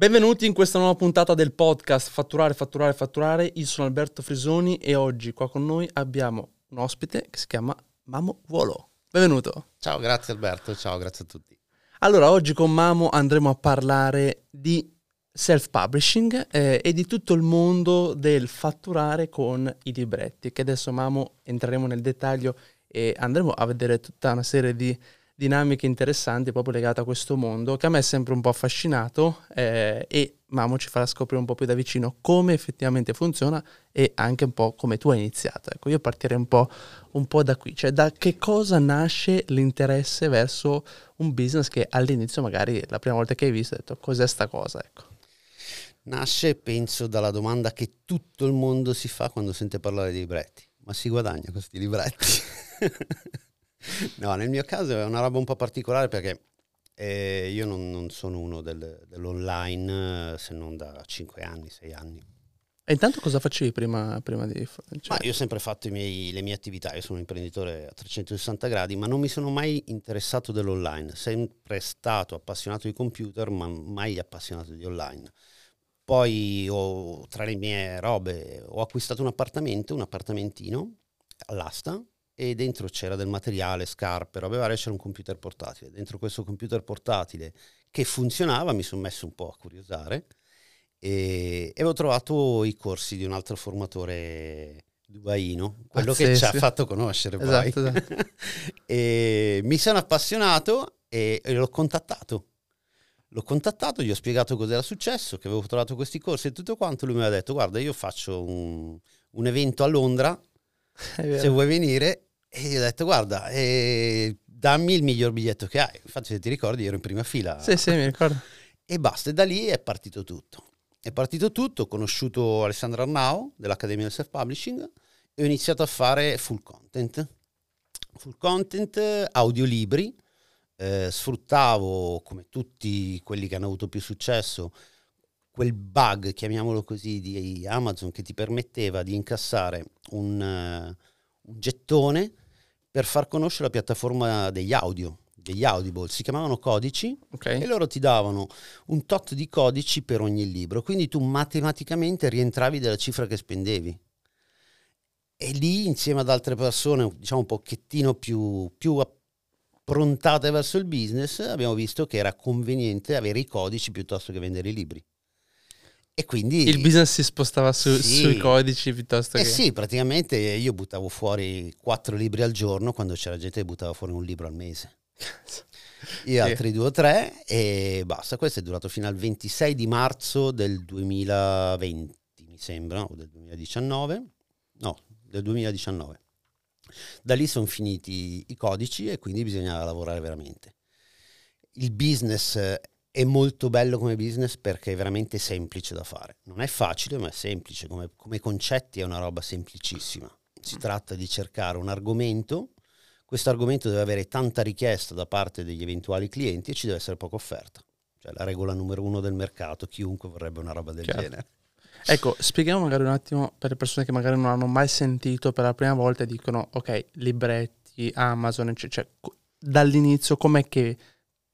Benvenuti in questa nuova puntata del podcast Fatturare, Fatturare, Fatturare. Io sono Alberto Frisoni e oggi qua con noi abbiamo un ospite che si chiama Mamo Volo. Benvenuto. Ciao, grazie Alberto, ciao, grazie a tutti. Allora, oggi con Mamo andremo a parlare di self-publishing eh, e di tutto il mondo del fatturare con i libretti, che adesso Mamo entreremo nel dettaglio e andremo a vedere tutta una serie di dinamiche interessanti proprio legate a questo mondo che a me è sempre un po' affascinato eh, e Mamo ci farà scoprire un po' più da vicino come effettivamente funziona e anche un po' come tu hai iniziato. Ecco, io partirei un po', un po' da qui, cioè da che cosa nasce l'interesse verso un business che all'inizio magari la prima volta che hai visto hai detto cos'è sta cosa, ecco. Nasce, penso, dalla domanda che tutto il mondo si fa quando sente parlare di libretti. Ma si guadagna questi libretti? No, nel mio caso è una roba un po' particolare perché eh, io non, non, sono uno del, dell'online eh, se non da 5 anni, 6 anni. E intanto cosa facevi prima, prima di... Cioè... io ho sempre fatto miei, le mie attività, io sono un imprenditore a 360 gradi, ma non mi sono mai interessato dell'online, sempre stato appassionato di computer, ma mai appassionato di online. Poi ho, tra le mie robe ho acquistato un appartamento, un appartamentino all'asta, e dentro c'era del materiale, scarpe, robe varie, c'era un computer portatile. Dentro questo computer portatile che funzionava mi sono messo un po' a curiosare e, avevo trovato i corsi di un altro formatore dubaino, quello Pazzesco. che ci ha fatto conoscere poi. Esatto, esatto. e mi sono appassionato e, e l'ho contattato. L'ho contattato, gli ho spiegato cosa era successo, che avevo trovato questi corsi e tutto quanto. Lui mi ha detto: Guarda, io faccio un, un evento a Londra. Se vuoi venire, e gli ho detto, guarda, eh, dammi il miglior biglietto che hai. Infatti, se ti ricordi, ero in prima fila. Sì, sì, mi ricordo. E basta, e da lì è partito tutto. È partito tutto, ho conosciuto Alessandro Arnau dell'Accademia del Self-Publishing e ho iniziato a fare full content. Full content, audiolibri, eh, sfruttavo, come tutti quelli che hanno avuto più successo, quel bug, chiamiamolo così, di Amazon che ti permetteva di incassare un, uh, un gettone per far conoscere la piattaforma degli audio, degli Audible, si chiamavano codici okay. e loro ti davano un tot di codici per ogni libro, quindi tu matematicamente rientravi della cifra che spendevi. E lì insieme ad altre persone, diciamo un pochettino più, più approntate verso il business, abbiamo visto che era conveniente avere i codici piuttosto che vendere i libri. E quindi... Il business si spostava su, sì. sui codici piuttosto eh che... sì, praticamente io buttavo fuori quattro libri al giorno quando c'era gente che buttava fuori un libro al mese. Io sì. altri due o tre e basta. Questo è durato fino al 26 di marzo del 2020, mi sembra, o del 2019. No, del 2019. Da lì sono finiti i codici e quindi bisognava lavorare veramente. Il business è molto bello come business perché è veramente semplice da fare. Non è facile, ma è semplice. Come, come concetti è una roba semplicissima. Si mm. tratta di cercare un argomento. Questo argomento deve avere tanta richiesta da parte degli eventuali clienti e ci deve essere poca offerta. Cioè la regola numero uno del mercato, chiunque vorrebbe una roba del Chiaro. genere. Ecco, spieghiamo magari un attimo per le persone che magari non hanno mai sentito per la prima volta e dicono, ok, libretti, Amazon, cioè dall'inizio com'è che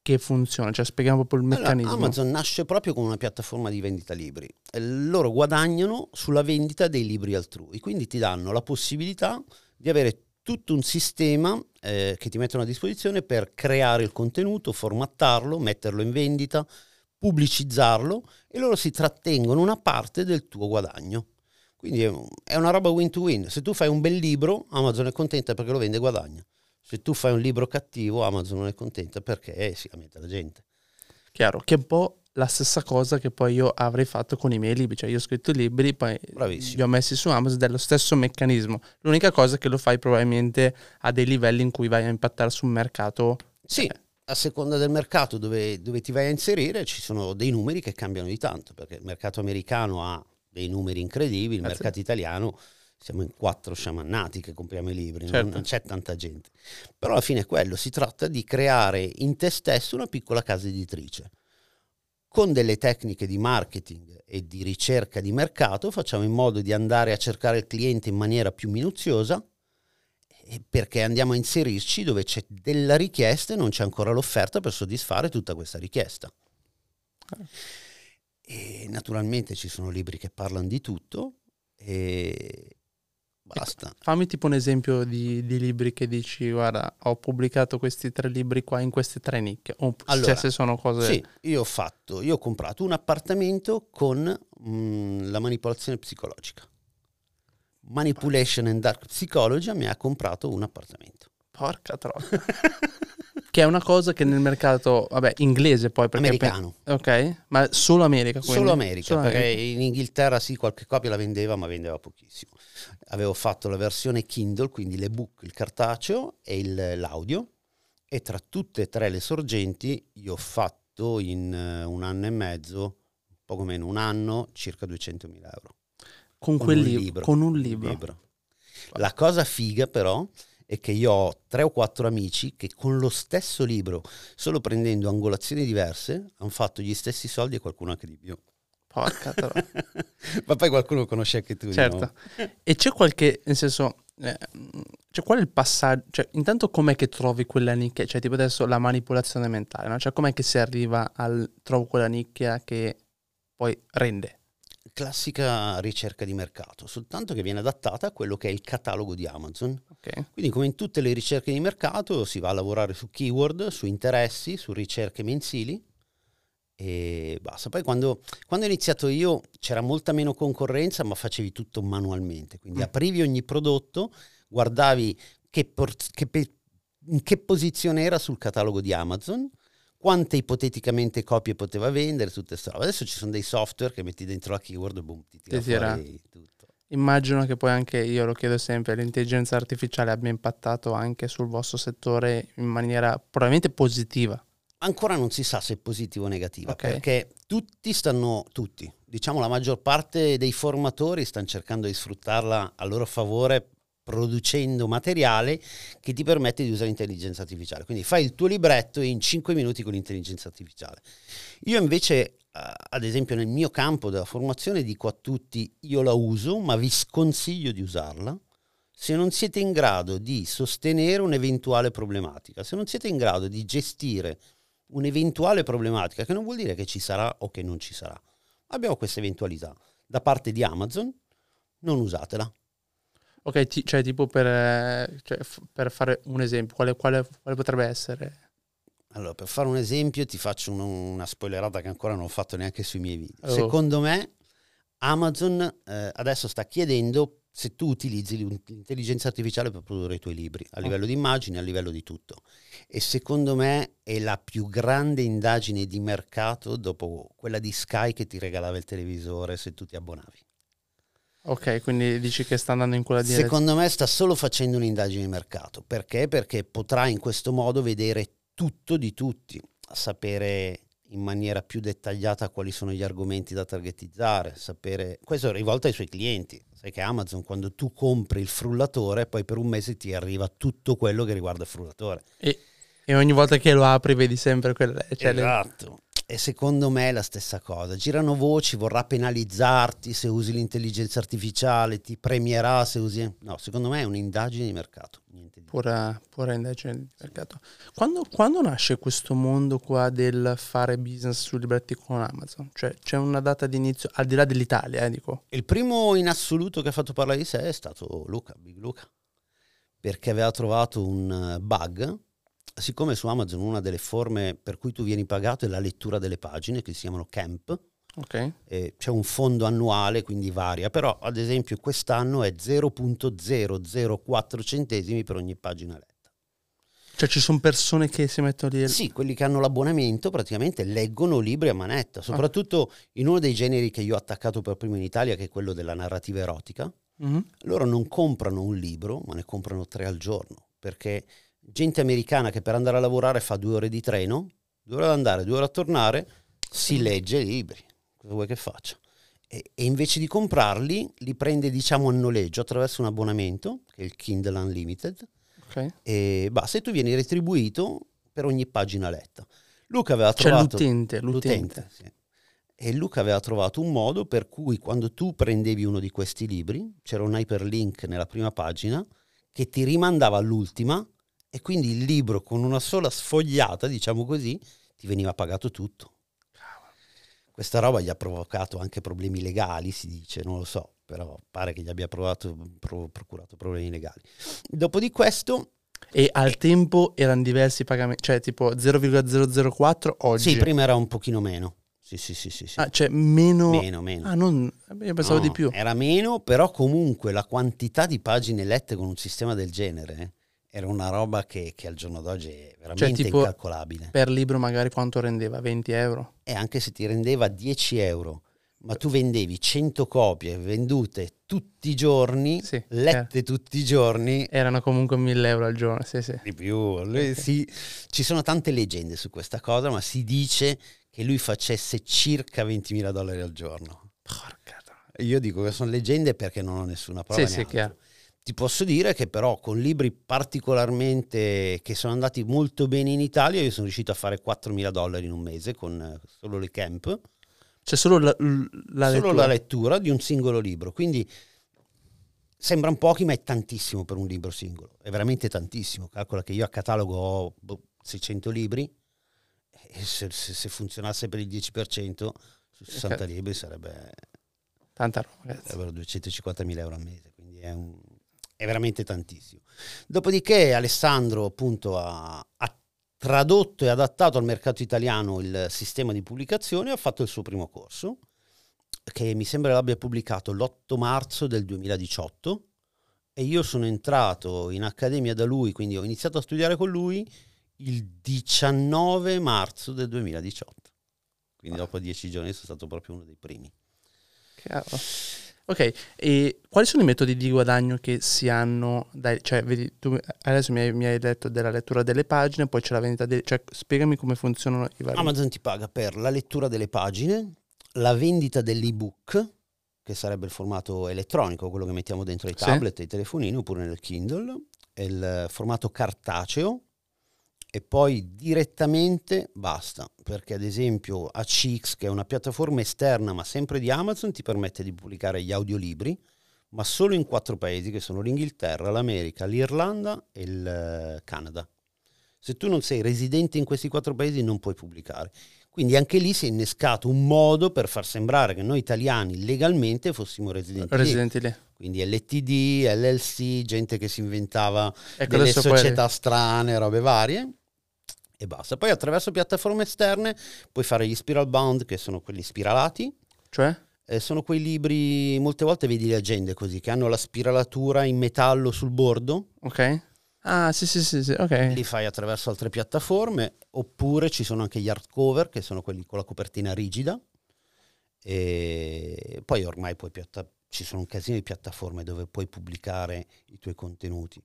che funziona? Cioè spieghiamo proprio il meccanismo. Allora, Amazon nasce proprio come una piattaforma di vendita libri. Loro guadagnano sulla vendita dei libri altrui, quindi ti danno la possibilità di avere tutto un sistema eh, che ti mettono a disposizione per creare il contenuto, formattarlo, metterlo in vendita, pubblicizzarlo e loro si trattengono una parte del tuo guadagno. Quindi è una roba win to win. Se tu fai un bel libro, Amazon è contenta perché lo vende e guadagna. Se tu fai un libro cattivo, Amazon non è contenta perché si lamenta la gente. Chiaro, che è un po' la stessa cosa che poi io avrei fatto con i miei libri, cioè io ho scritto libri, poi Bravissimo. li ho messi su Amazon è lo stesso meccanismo. L'unica cosa è che lo fai probabilmente a dei livelli in cui vai a impattare sul mercato. Sì, eh. a seconda del mercato dove, dove ti vai a inserire ci sono dei numeri che cambiano di tanto, perché il mercato americano ha dei numeri incredibili, il Grazie. mercato italiano siamo in quattro sciamannati che compriamo i libri, certo. non, c'è tanta gente. Però alla fine è quello, si tratta di creare in te stesso una piccola casa editrice. Con delle tecniche di marketing e di ricerca di mercato facciamo in modo di andare a cercare il cliente in maniera più minuziosa perché andiamo a inserirci dove c'è della richiesta e non c'è ancora l'offerta per soddisfare tutta questa richiesta. E naturalmente ci sono libri che parlano di tutto e basta. Fammi tipo un esempio di, di, libri che dici, guarda, ho pubblicato questi tre libri qua in queste tre nicchie. O allora, cioè, se sono cose... Sì, io ho fatto, io ho comprato un appartamento con mh, mm, la manipolazione psicologica. Manipulation and Dark Psychology mi ha comprato un appartamento. Porca trocca. che è una cosa che nel mercato, vabbè, inglese poi. Americano. Per, ok, ma solo America. Quindi. Solo America, solo perché America. in Inghilterra sì, qualche copia la vendeva, ma vendeva pochissimo. Avevo fatto la versione Kindle, quindi l'ebook, il cartaceo e il, l'audio, e tra tutte e tre le sorgenti io ho fatto in uh, un anno e mezzo, poco meno un anno, circa 200.000 euro. Con, con quel libro, libro, Con un libro. libro. La cosa figa però è che io ho tre o quattro amici che con lo stesso libro, solo prendendo angolazioni diverse, hanno fatto gli stessi soldi e qualcuno anche di più. Porca però. Ma poi qualcuno lo conosce anche tu. Certo. No? E c'è qualche, nel senso, eh, cioè qual è il passaggio, cioè intanto com'è che trovi quella nicchia, cioè tipo adesso la manipolazione mentale, no? Cioè com'è che si arriva al, trovo quella nicchia che poi rende? classica ricerca di mercato, soltanto che viene adattata a quello che è il catalogo di Amazon. Okay. Quindi come in tutte le ricerche di mercato si va a lavorare su keyword, su interessi, su ricerche mensili e basta. Poi quando, quando ho iniziato io c'era molta meno concorrenza ma facevi tutto manualmente, quindi mm. aprivi ogni prodotto, guardavi che, por- che pe- in che posizione era sul catalogo di Amazon quante ipoteticamente copie poteva vendere, tutte queste robe. Adesso ci sono dei software che metti dentro la keyword e boom, ti tira fuori tutto. Immagino che poi anche, io lo chiedo sempre, l'intelligenza artificiale abbia impattato anche sul vostro settore in maniera probabilmente positiva. Ancora non si sa se è positiva o negativa, okay. perché tutti stanno, tutti, diciamo la maggior parte dei formatori stanno cercando di sfruttarla a loro favore producendo materiale che ti permette di usare l'intelligenza artificiale. Quindi fai il tuo libretto in 5 minuti con l'intelligenza artificiale. Io invece, eh, ad esempio nel mio campo della formazione, dico a tutti, io la uso, ma vi sconsiglio di usarla se non siete in grado di sostenere un'eventuale problematica, se non siete in grado di gestire un'eventuale problematica, che non vuol dire che ci sarà o che non ci sarà. Abbiamo questa eventualità da parte di Amazon, non usatela Ok, ti, cioè tipo per, cioè, f- per, fare un esempio, quale, quale, quale, potrebbe essere? Allora, per fare un esempio ti faccio un, una spoilerata che ancora non ho fatto neanche sui miei video. Oh. Secondo me Amazon eh, adesso sta chiedendo se tu utilizzi l'intelligenza artificiale per produrre i tuoi libri, a livello di immagini, a livello di tutto. E secondo me è la più grande indagine di mercato dopo quella di Sky che ti regalava il televisore se tu ti abbonavi. Ok, quindi dici che sta andando in quella direzione? Secondo me sta solo facendo un'indagine di mercato. Perché? Perché potrà in questo modo vedere tutto di tutti, sapere in maniera più dettagliata quali sono gli argomenti da targetizzare, sapere... Questo è rivolto ai suoi clienti. Sai che Amazon quando tu compri il frullatore, poi per un mese ti arriva tutto quello che riguarda il frullatore. E, e ogni volta che lo apri vedi sempre quelle... Cioè esatto. Le... E secondo me è la stessa cosa. Girano voci, vorrà penalizzarti se usi l'intelligenza artificiale, ti premierà se usi... No, secondo me è un'indagine di mercato. Pura, pura indagine di mercato. Quando, quando, nasce questo mondo qua del fare business sui libretti con Amazon? Cioè c'è una data di inizio, al di là dell'Italia, eh, dico. Il primo in assoluto che ha fatto parlare di sé è stato Luca, Big Luca, perché aveva trovato un bug siccome su Amazon una delle forme per cui tu vieni pagato è la lettura delle pagine, che si chiamano camp, okay. c'è un fondo annuale, quindi varia, però ad esempio quest'anno è 0.004 centesimi per ogni pagina letta. Cioè ci sono persone che si mettono lì? Sì, quelli che hanno l'abbonamento praticamente leggono libri a manetta, soprattutto ah. in uno dei generi che io ho attaccato per primo in Italia, che è quello della narrativa erotica. Mm-hmm. Loro non comprano un libro, ma ne comprano tre al giorno, perché gente americana che per andare a lavorare fa due ore di treno, due ore ad andare, due ore a tornare, si legge i libri. Cosa vuoi che faccia? E, e, invece di comprarli, li prende diciamo a noleggio attraverso un abbonamento, che è il Kindle Unlimited, okay. e basta, e tu vieni retribuito per ogni pagina letta. Luca aveva cioè trovato... l'utente, l'utente. l'utente sì. E Luca aveva trovato un modo per cui quando tu prendevi uno di questi libri, c'era un hyperlink nella prima pagina che ti rimandava all'ultima e quindi il libro con una sola sfogliata, diciamo così, ti veniva pagato tutto. questa roba gli ha provocato anche problemi legali, si dice, non lo so, però pare che gli abbia provato, pro, procurato problemi legali. Dopo di questo... E al eh, tempo erano diversi pagamenti, cioè tipo 0,004 oggi. Sì, prima era un pochino meno. Sì, sì, sì, sì, sì. Ah, cioè meno... Meno, meno. Ah, non... Io pensavo no, di più. Era meno, però comunque la quantità di pagine lette con un sistema del genere era una roba che, che al giorno d'oggi è veramente cioè, incalcolabile. Per libro magari quanto rendeva? 20 euro? E anche se ti rendeva 10 euro, ma tu vendevi 100 copie vendute tutti i giorni, sì, lette eh. tutti i giorni. Erano comunque 1000 euro al giorno, sì, sì. Di più. Okay. Si, ci sono tante leggende su questa cosa, ma si dice che lui facesse circa 20.000 dollari al giorno. Porca. Io dico che sono leggende perché non ho nessuna prova. Sì, sì, chiaro. Ti posso dire che però con libri particolarmente che sono andati molto bene in Italia, io sono riuscito a fare 4.000 dollari in un mese con eh, solo le camp. Cioè solo la, la solo lettura. la lettura di un singolo libro. Quindi sembrano pochi, ma è tantissimo per un libro singolo. È veramente tantissimo. Calcola che io a catalogo ho 600 libri e se, se, se funzionasse per il 10% su 60 okay. libri sarebbe... Tanta roba, Sarebbero 250.000 euro al mese, quindi è, un, è veramente tantissimo. Dopodiché Alessandro appunto ha, ha tradotto e adattato al mercato italiano il sistema di pubblicazione, ha fatto il suo primo corso, che mi sembra l'abbia pubblicato l'8 marzo del 2018 e io sono entrato in accademia da lui, quindi ho iniziato a studiare con lui il 19 marzo del 2018. Quindi dopo dieci giorni sono stato proprio uno dei primi. Chiaro. Ok, e quali sono i metodi di guadagno che si hanno? Dai, cioè, vedi, tu adesso mi hai, mi hai, detto della lettura delle pagine, poi c'è la vendita delle... Cioè, spiegami come funzionano i vari... Amazon ti paga per la lettura delle pagine, la vendita dell'ebook, che sarebbe il formato elettronico, quello che mettiamo dentro i tablet sì. i telefonini, oppure nel Kindle, il formato cartaceo, e poi direttamente basta, perché ad esempio ACX, che è una piattaforma esterna ma sempre di Amazon, ti permette di pubblicare gli audiolibri, ma solo in quattro paesi che sono l'Inghilterra, l'America, l'Irlanda e il eh, Canada. Se tu non sei residente in questi quattro paesi non puoi pubblicare. Quindi anche lì si è innescato un modo per far sembrare che noi italiani legalmente fossimo residenti, residenti lì. lì. Quindi LTD, LLC, gente che si inventava ecco delle società strane, robe varie e basta. Poi attraverso piattaforme esterne puoi fare gli spiral bound, che sono quelli spiralati. Cioè? Eh, sono quei libri, molte volte vedi le agende così, che hanno la spiralatura in metallo sul bordo. Ok. Ah, sì, sì, sì, sì, ok. Li fai attraverso altre piattaforme, oppure ci sono anche gli hardcover, che sono quelli con la copertina rigida. E poi ormai puoi piatta- ci sono un casino di piattaforme dove puoi pubblicare i tuoi contenuti.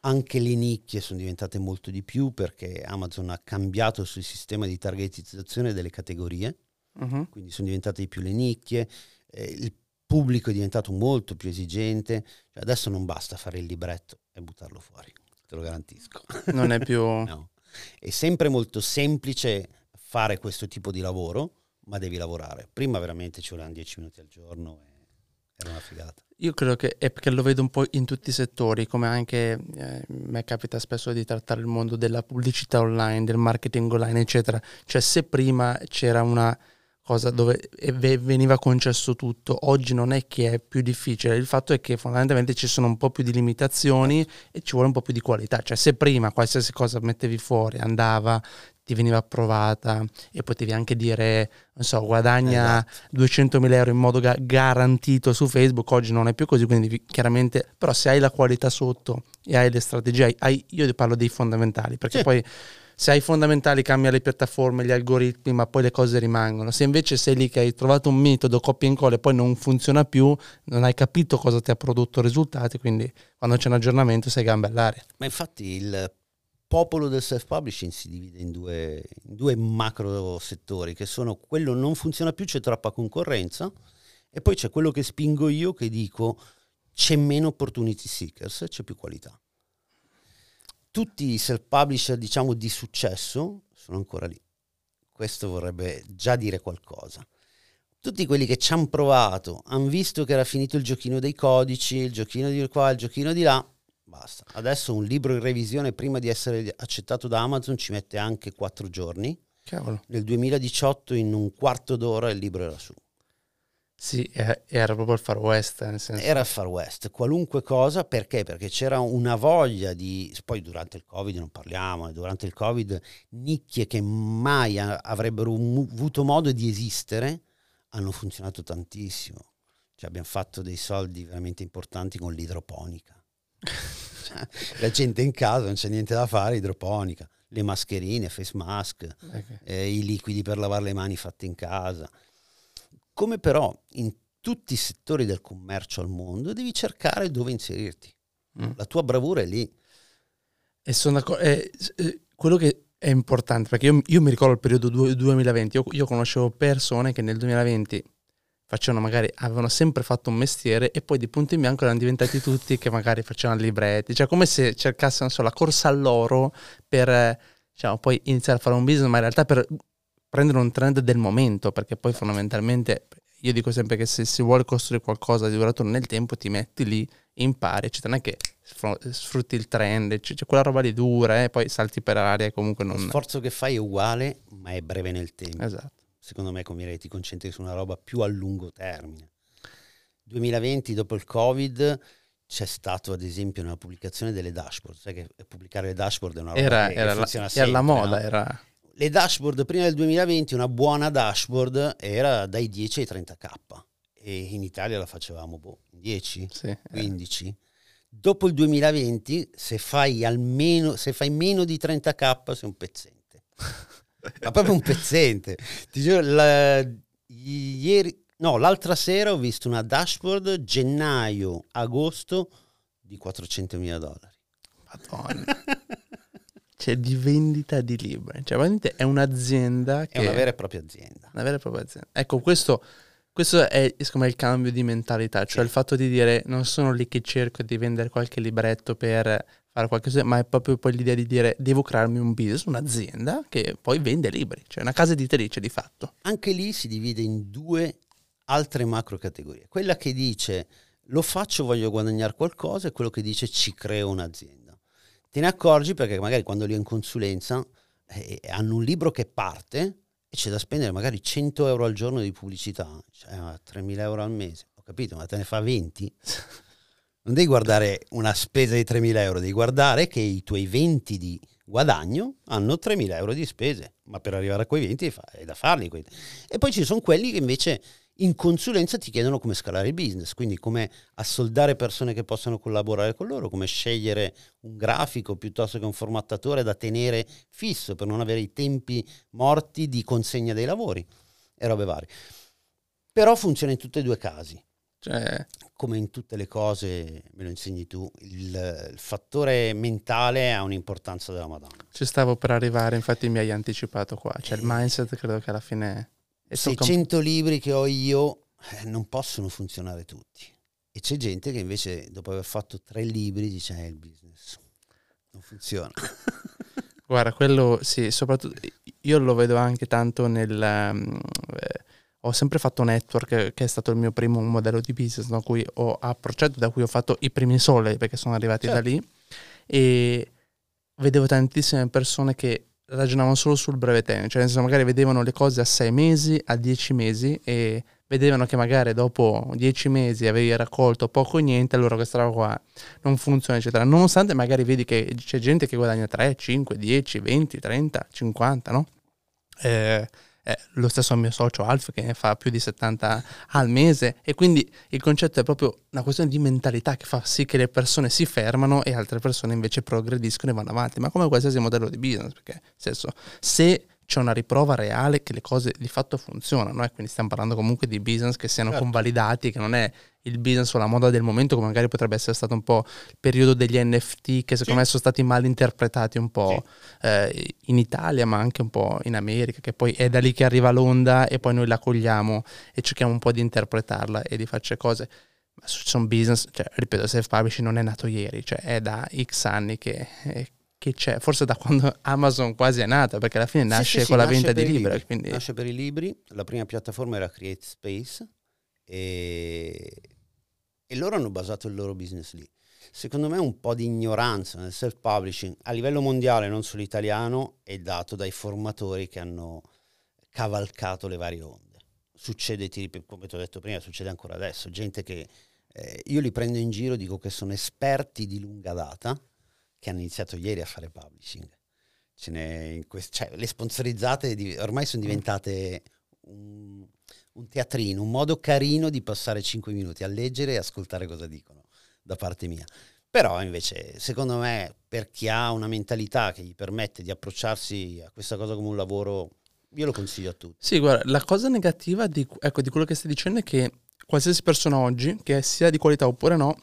Anche le nicchie sono diventate molto di più perché Amazon ha cambiato il suo sistema di targetizzazione delle categorie, uh-huh. quindi sono diventate di più le nicchie, eh, il pubblico è diventato molto più esigente, cioè adesso non basta fare il libretto e buttarlo fuori, te lo garantisco. Non è più... no. È sempre molto semplice fare questo tipo di lavoro, ma devi lavorare. Prima veramente ci volevano 10 minuti al giorno e era una figata. Io credo che è perché lo vedo un po' in tutti i settori, come anche eh, me capita spesso di trattare il mondo della pubblicità online, del marketing online, eccetera. Cioè se prima c'era una cosa dove veniva concesso tutto, oggi non è che è più difficile, il fatto è che fondamentalmente ci sono un po' più di limitazioni e ci vuole un po' più di qualità. Cioè se prima qualsiasi cosa mettevi fuori andava, ti veniva approvata e potevi anche dire, non so, guadagna esatto. 200.000 euro in modo ga- garantito su Facebook, oggi non è più così, quindi chiaramente, però se hai la qualità sotto e hai le strategie, hai, io ti parlo dei fondamentali, perché sì. poi se hai fondamentali cambia le piattaforme, gli algoritmi, ma poi le cose rimangono. Se invece sei lì che hai trovato un metodo, copia e incolla e poi non funziona più, non hai capito cosa ti ha prodotto risultati, quindi quando c'è un aggiornamento sei gambe all'aria. Ma infatti il popolo del self-publishing si divide in due, in due macro settori, che sono quello non funziona più, c'è troppa concorrenza, e poi c'è quello che spingo io che dico c'è meno opportunity seekers, c'è più qualità. Tutti i self-publisher, diciamo, di successo sono ancora lì. Questo vorrebbe già dire qualcosa. Tutti quelli che ci hanno provato, hanno visto che era finito il giochino dei codici, il giochino di qua, il giochino di là, Basta. Adesso un libro in revisione prima di essere accettato da Amazon ci mette anche quattro giorni Cavolo. Nel 2018 in un quarto d'ora il libro era su. Sì, era proprio il Far West. Nel senso. Era il Far West, qualunque cosa, perché? Perché c'era una voglia di... Poi durante il Covid non parliamo, durante il Covid nicchie che mai avrebbero avuto modo di esistere hanno funzionato tantissimo. Cioè abbiamo fatto dei soldi veramente importanti con l'idroponica. Cioè, la gente in casa non c'è niente da fare, idroponica, le mascherine, face mask, okay. eh, i liquidi per lavare le mani fatti in casa. Come però in tutti i settori del commercio al mondo devi cercare dove inserirti. Mm. La tua bravura è lì. E sono d'accordo. Eh, eh, quello che è importante, perché io, io mi ricordo il periodo 2020, io, io conoscevo persone che nel 2020 facevano magari, avevano sempre fatto un mestiere e poi di punto in bianco erano diventati tutti che magari facevano libretti, cioè come se cercassero so, la corsa all'oro per diciamo, poi iniziare a fare un business, ma in realtà per prendere un trend del momento, perché poi fondamentalmente io dico sempre che se si vuole costruire qualcosa di duraturo nel tempo ti metti lì, impari, eccetera, non è che sfrutti il trend, c'è, c'è quella roba lì dura e eh, poi salti per aria e comunque non... Lo sforzo che fai è uguale, ma è breve nel tempo. Esatto secondo me conviene che ti concentri su una roba più a lungo termine. 2020, dopo il Covid, c'è stato ad esempio una pubblicazione delle dashboard. Sai che pubblicare le dashboard è una roba era, che, era che funziona la, sempre. Era la moda, no? era... Le dashboard prima del 2020, una buona dashboard era dai 10 ai 30k. E in Italia la facevamo boh, 10, sì, 15. Eh. Dopo il 2020, se fai almeno se fai meno di 30k, sei un pezzente. ma proprio un pezzente. Ti giuro, la, ieri, no, l'altra sera ho visto una dashboard gennaio-agosto di 400 mila dollari. Madonna. cioè di vendita di libri. Cioè, veramente è un'azienda che... È una vera e propria azienda. Una vera e propria azienda. Ecco, questo, questo è me, il cambio di mentalità. Cioè sì. il fatto di dire non sono lì che cerco di vendere qualche libretto per fare qualcosa, ma è proprio poi l'idea di dire devo crearmi un business, un'azienda che poi vende libri, cioè una casa editrice di fatto. Anche lì si divide in due altre macro categorie. Quella che dice lo faccio, voglio guadagnare qualcosa e quello che dice ci creo un'azienda. Te ne accorgi perché magari quando li ho in consulenza eh, hanno un libro che parte e c'è da spendere magari 100 euro al giorno di pubblicità, cioè 3.000 euro al mese, ho capito, ma te ne fa 20? non devi guardare una spesa di 3.000 euro, devi guardare che i tuoi 20 di guadagno hanno 3.000 euro di spese, ma per arrivare a quei 20 è da farli. E poi ci sono quelli che invece in consulenza ti chiedono come scalare il business, quindi come assoldare persone che possano collaborare con loro, come scegliere un grafico piuttosto che un formattatore da tenere fisso per non avere i tempi morti di consegna dei lavori e robe varie. Però funziona in tutti e due i casi. Cioè... Come in tutte le cose, me lo insegni tu, il, il, fattore mentale ha un'importanza della Madonna. Ci stavo per arrivare, infatti mi hai anticipato qua. Cioè il mindset credo che alla fine... 600 com- libri che ho io eh, non possono funzionare tutti. E c'è gente che invece dopo aver fatto tre libri dice eh, il business non funziona. Guarda, quello sì, soprattutto io lo vedo anche tanto nel... Um, eh, ho sempre fatto network, che è stato il mio primo modello di business da cui ho approcciato, da cui ho fatto i primi soldi, perché sono arrivati certo. da lì. E vedevo tantissime persone che ragionavano solo sul breve termine, cioè senso magari vedevano le cose a sei mesi, a dieci mesi e vedevano che magari dopo dieci mesi avevi raccolto poco o niente, allora questa roba qua non funziona, eccetera. Nonostante magari vedi che c'è gente che guadagna 3, 5, 10, 20, 30, 50, no? Eh, eh, lo stesso mio socio Alf che ne fa più di 70 al mese e quindi il concetto è proprio una questione di mentalità che fa sì che le persone si fermano e altre persone invece progrediscono e vanno avanti, ma come qualsiasi modello di business, perché nel senso se c'è una riprova reale che le cose di fatto funzionano, eh? quindi stiamo parlando comunque di business che siano certo. convalidati, che non è il business o la moda del momento come magari potrebbe essere stato un po' il periodo degli NFT che secondo sì. me sono stati mal interpretati un po' sì. eh, in Italia ma anche un po' in America, che poi è da lì che arriva l'onda e poi noi la cogliamo e cerchiamo un po' di interpretarla e di farci cose. Ma sono business, cioè, ripeto, self-publishing non è nato ieri, cioè è da X anni che... È, che c'è, forse da quando Amazon quasi è nata, perché alla fine nasce sì, con la vendita di libri. Quindi... Nasce per i libri, la prima piattaforma era Create Space e, e loro hanno basato il loro business lì. secondo me un po' di ignoranza nel self-publishing a livello mondiale, non solo italiano, è dato dai formatori che hanno cavalcato le varie onde. Succede, come ti ho detto prima, succede ancora adesso, gente che eh, io li prendo in giro, dico che sono esperti di lunga data, che hanno iniziato ieri a fare publishing. Quest- cioè, le sponsorizzate di- ormai sono diventate un, un teatrino, un modo carino di passare 5 minuti a leggere e ascoltare cosa dicono da parte mia. Però invece, secondo me, per chi ha una mentalità che gli permette di approcciarsi a questa cosa come un lavoro, io lo consiglio a tutti. Sì, guarda, la cosa negativa di, ecco, di quello che stai dicendo è che qualsiasi persona oggi, che sia di qualità oppure no,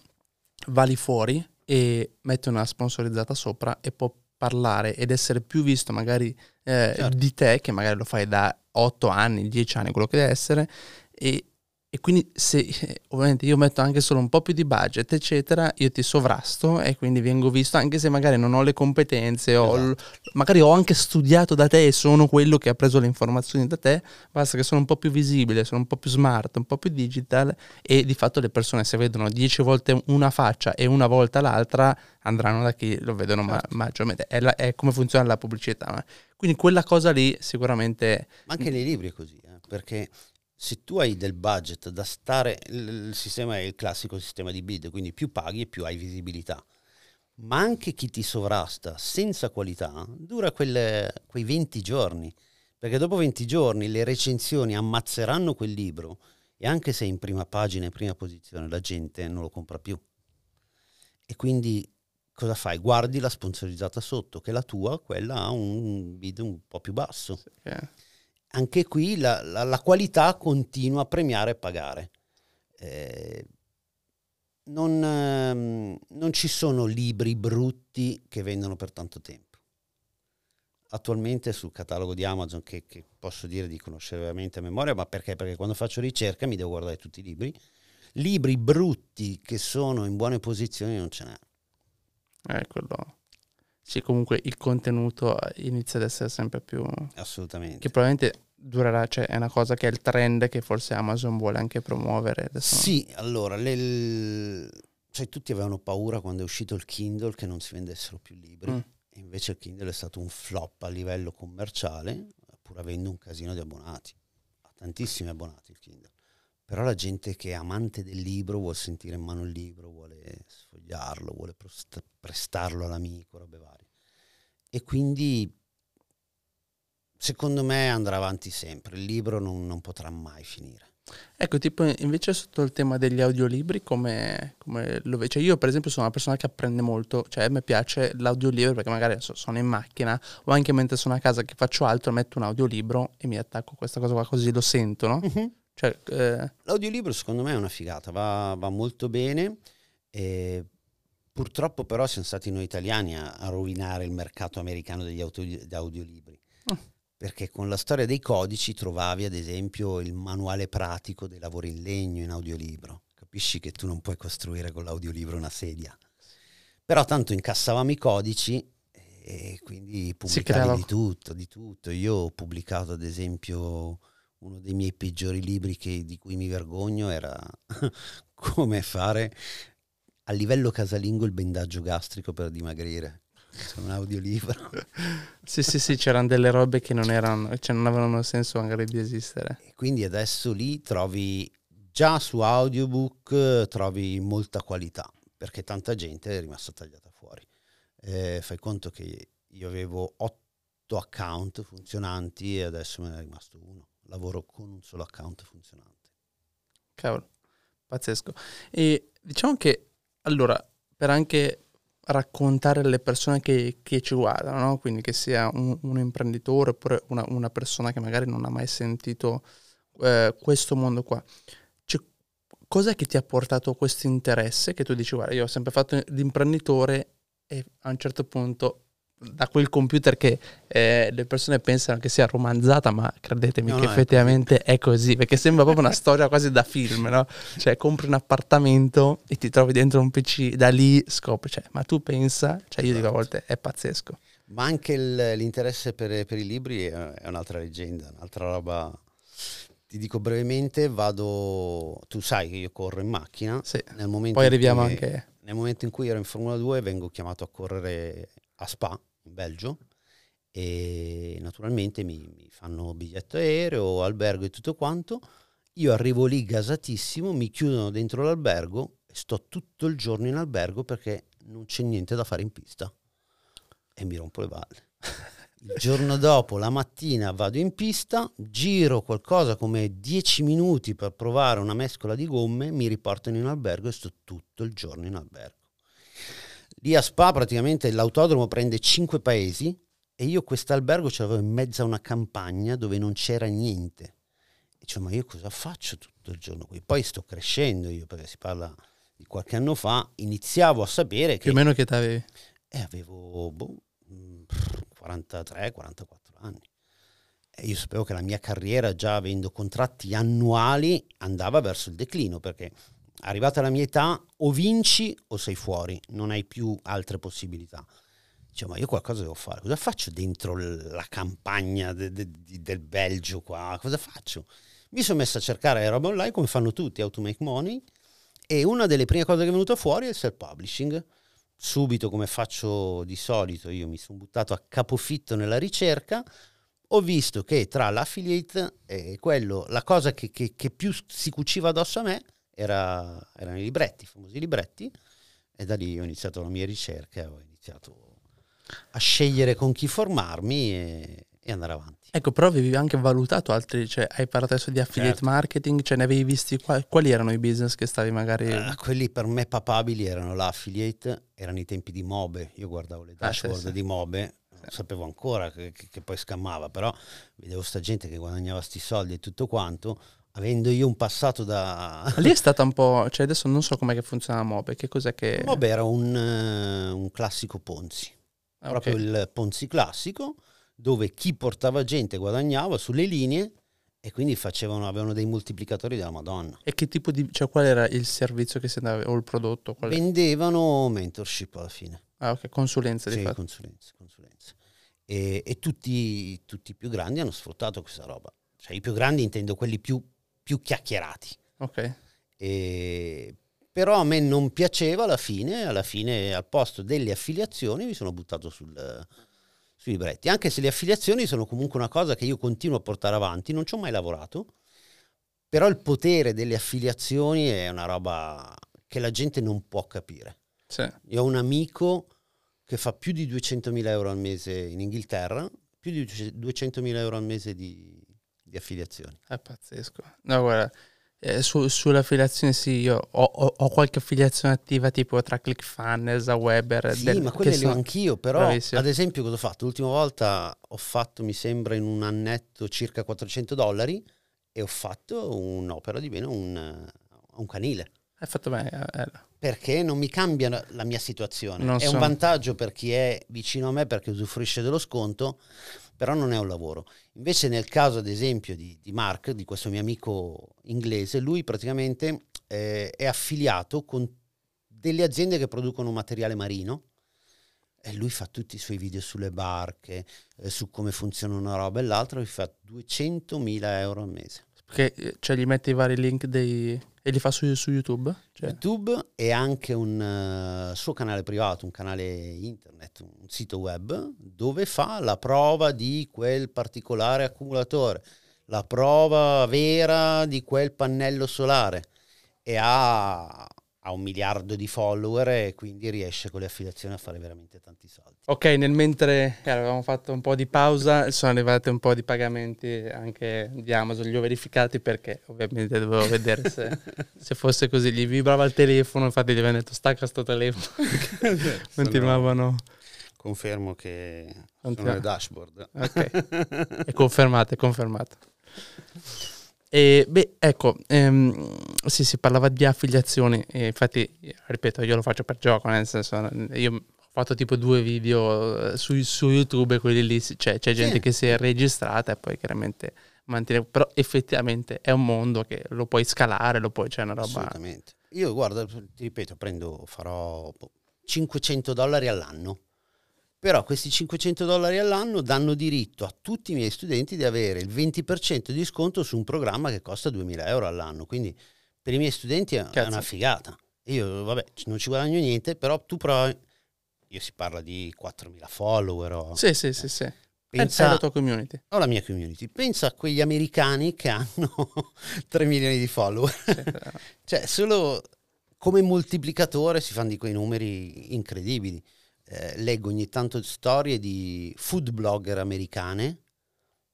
va lì fuori e mette una sponsorizzata sopra e può parlare ed essere più visto magari eh, certo. di te, che magari lo fai da 8 anni, 10 anni, quello che deve essere, e, e quindi se ovviamente io metto anche solo un po' più di budget, eccetera, io ti sovrasto e quindi vengo visto, anche se magari non ho le competenze, esatto. ho, magari ho anche studiato da te e sono quello che ha preso le informazioni da te, basta che sono un po' più visibile, sono un po' più smart, un po' più digital e di fatto le persone se vedono 10 volte una faccia e una volta l'altra andranno da chi lo vedono certo. ma- maggiormente. È, la, è, come funziona la pubblicità. Quindi quella cosa lì sicuramente... Ma anche nei libri è così, eh? perché se tu hai del budget da stare, il sistema è il classico sistema di bid, quindi più paghi e più hai visibilità. Ma anche chi ti sovrasta senza qualità dura quelle, quei 20 giorni, perché dopo 20 giorni le recensioni ammazzeranno quel libro e anche se è in prima pagina, in prima posizione, la gente non lo compra più. E quindi cosa fai? Guardi la sponsorizzata sotto, che la tua, quella ha un bid un po' più basso. Sì, yeah anche qui la, la, la, qualità continua a premiare e pagare. Eh, non, ehm, non, ci sono libri brutti che vendono per tanto tempo. Attualmente sul catalogo di Amazon, che, che, posso dire di conoscere veramente a memoria, ma perché? Perché quando faccio ricerca mi devo guardare tutti i libri. Libri brutti che sono in buone posizioni non ce n'è. Eccolo sì, comunque il contenuto inizia ad essere sempre più... Assolutamente. Che probabilmente durerà, cioè è una cosa che è il trend che forse Amazon vuole anche promuovere. Adesso sì, allora, le, cioè, tutti avevano paura quando è uscito il Kindle che non si vendessero più libri. Mm. E invece il Kindle è stato un flop a livello commerciale, pur avendo un casino di abbonati. Ha tantissimi abbonati il Kindle. Però la gente che è amante del libro vuole sentire in mano il libro, vuole sfogliarlo, vuole prestarlo all'amico, robe varie. E quindi secondo me andrà avanti sempre, il libro non, non potrà mai finire. Ecco, tipo invece sotto il tema degli audiolibri, come, come lo vedi? Cioè io per esempio sono una persona che apprende molto, cioè a me piace l'audiolibro perché magari so, sono in macchina o anche mentre sono a casa che faccio altro, metto un audiolibro e mi attacco a questa cosa qua così lo sento, no? Uh-huh. Cioè, eh... L'audiolibro secondo me è una figata, va, va molto bene. E purtroppo però siamo stati noi italiani a, a rovinare il mercato americano degli auto, audiolibri. Oh. Perché con la storia dei codici trovavi ad esempio il manuale pratico dei lavori in legno in audiolibro. Capisci che tu non puoi costruire con l'audiolibro una sedia. Però tanto incassavamo i codici e quindi pubblicavi di tutto, di tutto. Io ho pubblicato ad esempio uno dei miei peggiori libri che, di cui mi vergogno era come fare a livello casalingo il bendaggio gastrico per dimagrire. È un audiolibro. sì, sì, sì, c'erano delle robe che non, erano, cioè non avevano senso magari di esistere. E quindi adesso lì trovi, già su audiobook trovi molta qualità, perché tanta gente è rimasta tagliata fuori. Eh, fai conto che io avevo otto account funzionanti e adesso me ne è rimasto uno lavoro con un solo account funzionante. Cavolo, pazzesco. E diciamo che allora, per anche raccontare alle persone che, che ci guardano, no? quindi che sia un, un imprenditore oppure una, una, persona che magari non ha mai sentito eh, questo mondo qua, cioè, cos'è che ti ha portato questo interesse che tu dici guarda io ho sempre fatto l'imprenditore e a un certo punto da quel computer che eh, le persone pensano che sia romanzata, ma credetemi no, che no, effettivamente è così. è così. perché sembra proprio una storia quasi da film, no? Cioè, compri un appartamento e ti trovi dentro un PC, da lì scopri, cioè, ma tu pensa, cioè io dico a esatto. volte è pazzesco. Ma anche il, l'interesse per, per, i libri è, è un'altra leggenda, un'altra roba. Ti dico brevemente, vado, tu sai che io corro in macchina. Sì. Poi arriviamo che, anche nel momento in cui ero in Formula 2 vengo chiamato a correre a Spa, in Belgio, e naturalmente mi, mi fanno biglietto aereo, albergo e tutto quanto. Io arrivo lì gasatissimo, mi chiudono dentro l'albergo e sto tutto il giorno in albergo perché non c'è niente da fare in pista e mi rompo le balle. Il giorno dopo, la mattina, vado in pista, giro qualcosa come 10 minuti per provare una mescola di gomme, mi riportano in albergo e sto tutto il giorno in albergo. Lì a Spa praticamente l'autodromo prende 5 paesi e io quest'albergo ce l'avevo in mezzo a una campagna dove non c'era niente. E dicevo, ma io cosa faccio tutto il giorno qui? Poi sto crescendo io, perché si parla di qualche anno fa, iniziavo a sapere che... Più o meno che t'avevi? Eh, avevo boh, 43, 44 anni. E io sapevo che la mia carriera, già avendo contratti annuali, andava verso il declino perché arrivata alla mia età o vinci o sei fuori, non hai più altre possibilità. Dicevo, ma io qualcosa devo fare, cosa faccio dentro la campagna de, de, de, del Belgio qua? Cosa faccio? Mi sono messo a cercare roba online come fanno tutti, how to make money, e una delle prime cose che è venuta fuori è il self-publishing subito come faccio di solito, io mi sono buttato a capofitto nella ricerca, ho visto che tra l'affiliate e quello, la cosa che, che, che più si cuciva addosso a me era, erano i libretti, i famosi libretti, e da lì ho iniziato la mia ricerca, ho iniziato a scegliere con chi formarmi e, e andare avanti. Ecco, però avevi anche valutato altri, cioè hai parlato adesso di affiliate certo. marketing, cioè ne avevi visti quali, quali erano i business che stavi magari... Uh, quelli per me papabili erano l'affiliate, erano i tempi di Mobe, io guardavo le dashboard ah, sì, sì. di Mobe, non sapevo ancora che, che, che, poi scammava, però vedevo sta gente che guadagnava sti soldi e tutto quanto, avendo io un passato da... Lì è stata un po', cioè adesso non so com'è che funziona Mobe, che cos'è che... Mobe era un, uh, un classico Ponzi, ah, proprio okay. il Ponzi classico, dove chi portava gente guadagnava sulle linee e quindi facevano, avevano dei moltiplicatori della Madonna. E che tipo di, cioè qual era il servizio che si andava, o il prodotto? Qual Vendevano mentorship alla fine. Ah ok, consulenza di sì, fatto. consulenza, consulenza. E, e tutti, tutti, i più grandi hanno sfruttato questa roba. Cioè i più grandi intendo quelli più, più chiacchierati. Ok. E, però a me non piaceva alla fine, alla fine al posto delle affiliazioni mi sono buttato sul sui libretti, anche se le affiliazioni sono comunque una cosa che io continuo a portare avanti, non ci ho mai lavorato, però il potere delle affiliazioni è una roba che la gente non può capire. Sì. Io ho un amico che fa più di 200.000 euro al mese in Inghilterra, più di 200.000 euro al mese di, di affiliazioni. È pazzesco. No, guarda, eh, su, sull'affiliazione sì, io ho, ho, ho, qualche affiliazione attiva tipo tra ClickFunnels, a Weber. Sì, del, ma quelle le ho anch'io, però bravissimo. ad esempio cosa ho fatto? L'ultima volta ho fatto, mi sembra, in un annetto circa 400 dollari e ho fatto un'opera di bene un, un canile. Hai fatto bene. Eh. Perché non mi cambia la mia situazione. Non è so. un vantaggio per chi è vicino a me perché usufruisce dello sconto, però non è un lavoro. Invece nel caso ad esempio di, di Mark, di questo mio amico inglese, lui praticamente eh, è affiliato con delle aziende che producono materiale marino e lui fa tutti i suoi video sulle barche, eh, su come funziona una roba e l'altra, lui fa 200.000 euro al mese. Perché cioè, gli mette i vari link dei, e li fa su, su YouTube? Cioè. YouTube e anche un uh, suo canale privato, un canale internet, un sito web, dove fa la prova di quel particolare accumulatore, la prova vera di quel pannello solare e ha ha un miliardo di follower e quindi riesce con le affiliazioni a fare veramente tanti soldi. Ok, nel mentre eh, avevamo fatto un po' di pausa, sono arrivati un po' di pagamenti anche di Amazon, li ho verificati perché ovviamente dovevo vedere se, se fosse così, gli vibrava il telefono, infatti gli avevo detto stacca sto telefono, continuavano. Confermo che Continua. sono le dashboard. Ok, è confermato, è confermato. E, beh, ecco, ehm, sì, si parlava di affiliazioni, e infatti, ripeto, io lo faccio per gioco, nel senso, io ho fatto tipo due video eh, su, su YouTube quelli lì c'è, c'è gente sì. che si è registrata e poi chiaramente mantiene, però effettivamente è un mondo che lo puoi scalare, lo puoi, c'è una roba... Assolutamente. Io guarda, ti ripeto, prendo, farò 500 dollari all'anno però questi 500 dollari all'anno danno diritto a tutti i miei studenti di avere il 20% di sconto su un programma che costa 2000 euro all'anno, quindi per i miei studenti è Cazzo. una figata. Io, vabbè, non ci guadagno niente, però tu provi... Io si parla di 4.000 follower. O... Sì, sì, sì, sì. Pensa alla tua community. Ho la mia community. Pensa a quegli americani che hanno 3 milioni di follower. Sì, cioè, solo come moltiplicatore si fanno di quei numeri incredibili. Eh, leggo ogni tanto storie di food blogger americane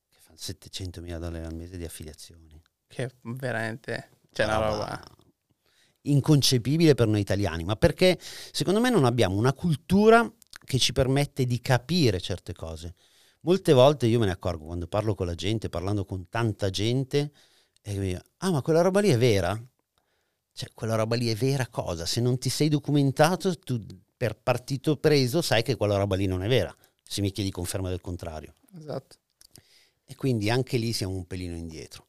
che fanno 700 mila dollari al mese di affiliazioni. Che veramente c'è una roba inconcepibile per noi italiani, ma perché secondo me non abbiamo una cultura che ci permette di capire certe cose. Molte volte io me ne accorgo quando parlo con la gente, parlando con tanta gente, e mi dico, ah ma quella roba lì è vera? Cioè, quella roba lì è vera cosa? Se non ti sei documentato, tu per partito preso sai che quella roba lì non è vera, se mi chiedi conferma del contrario. Esatto. E quindi anche lì siamo un pelino indietro.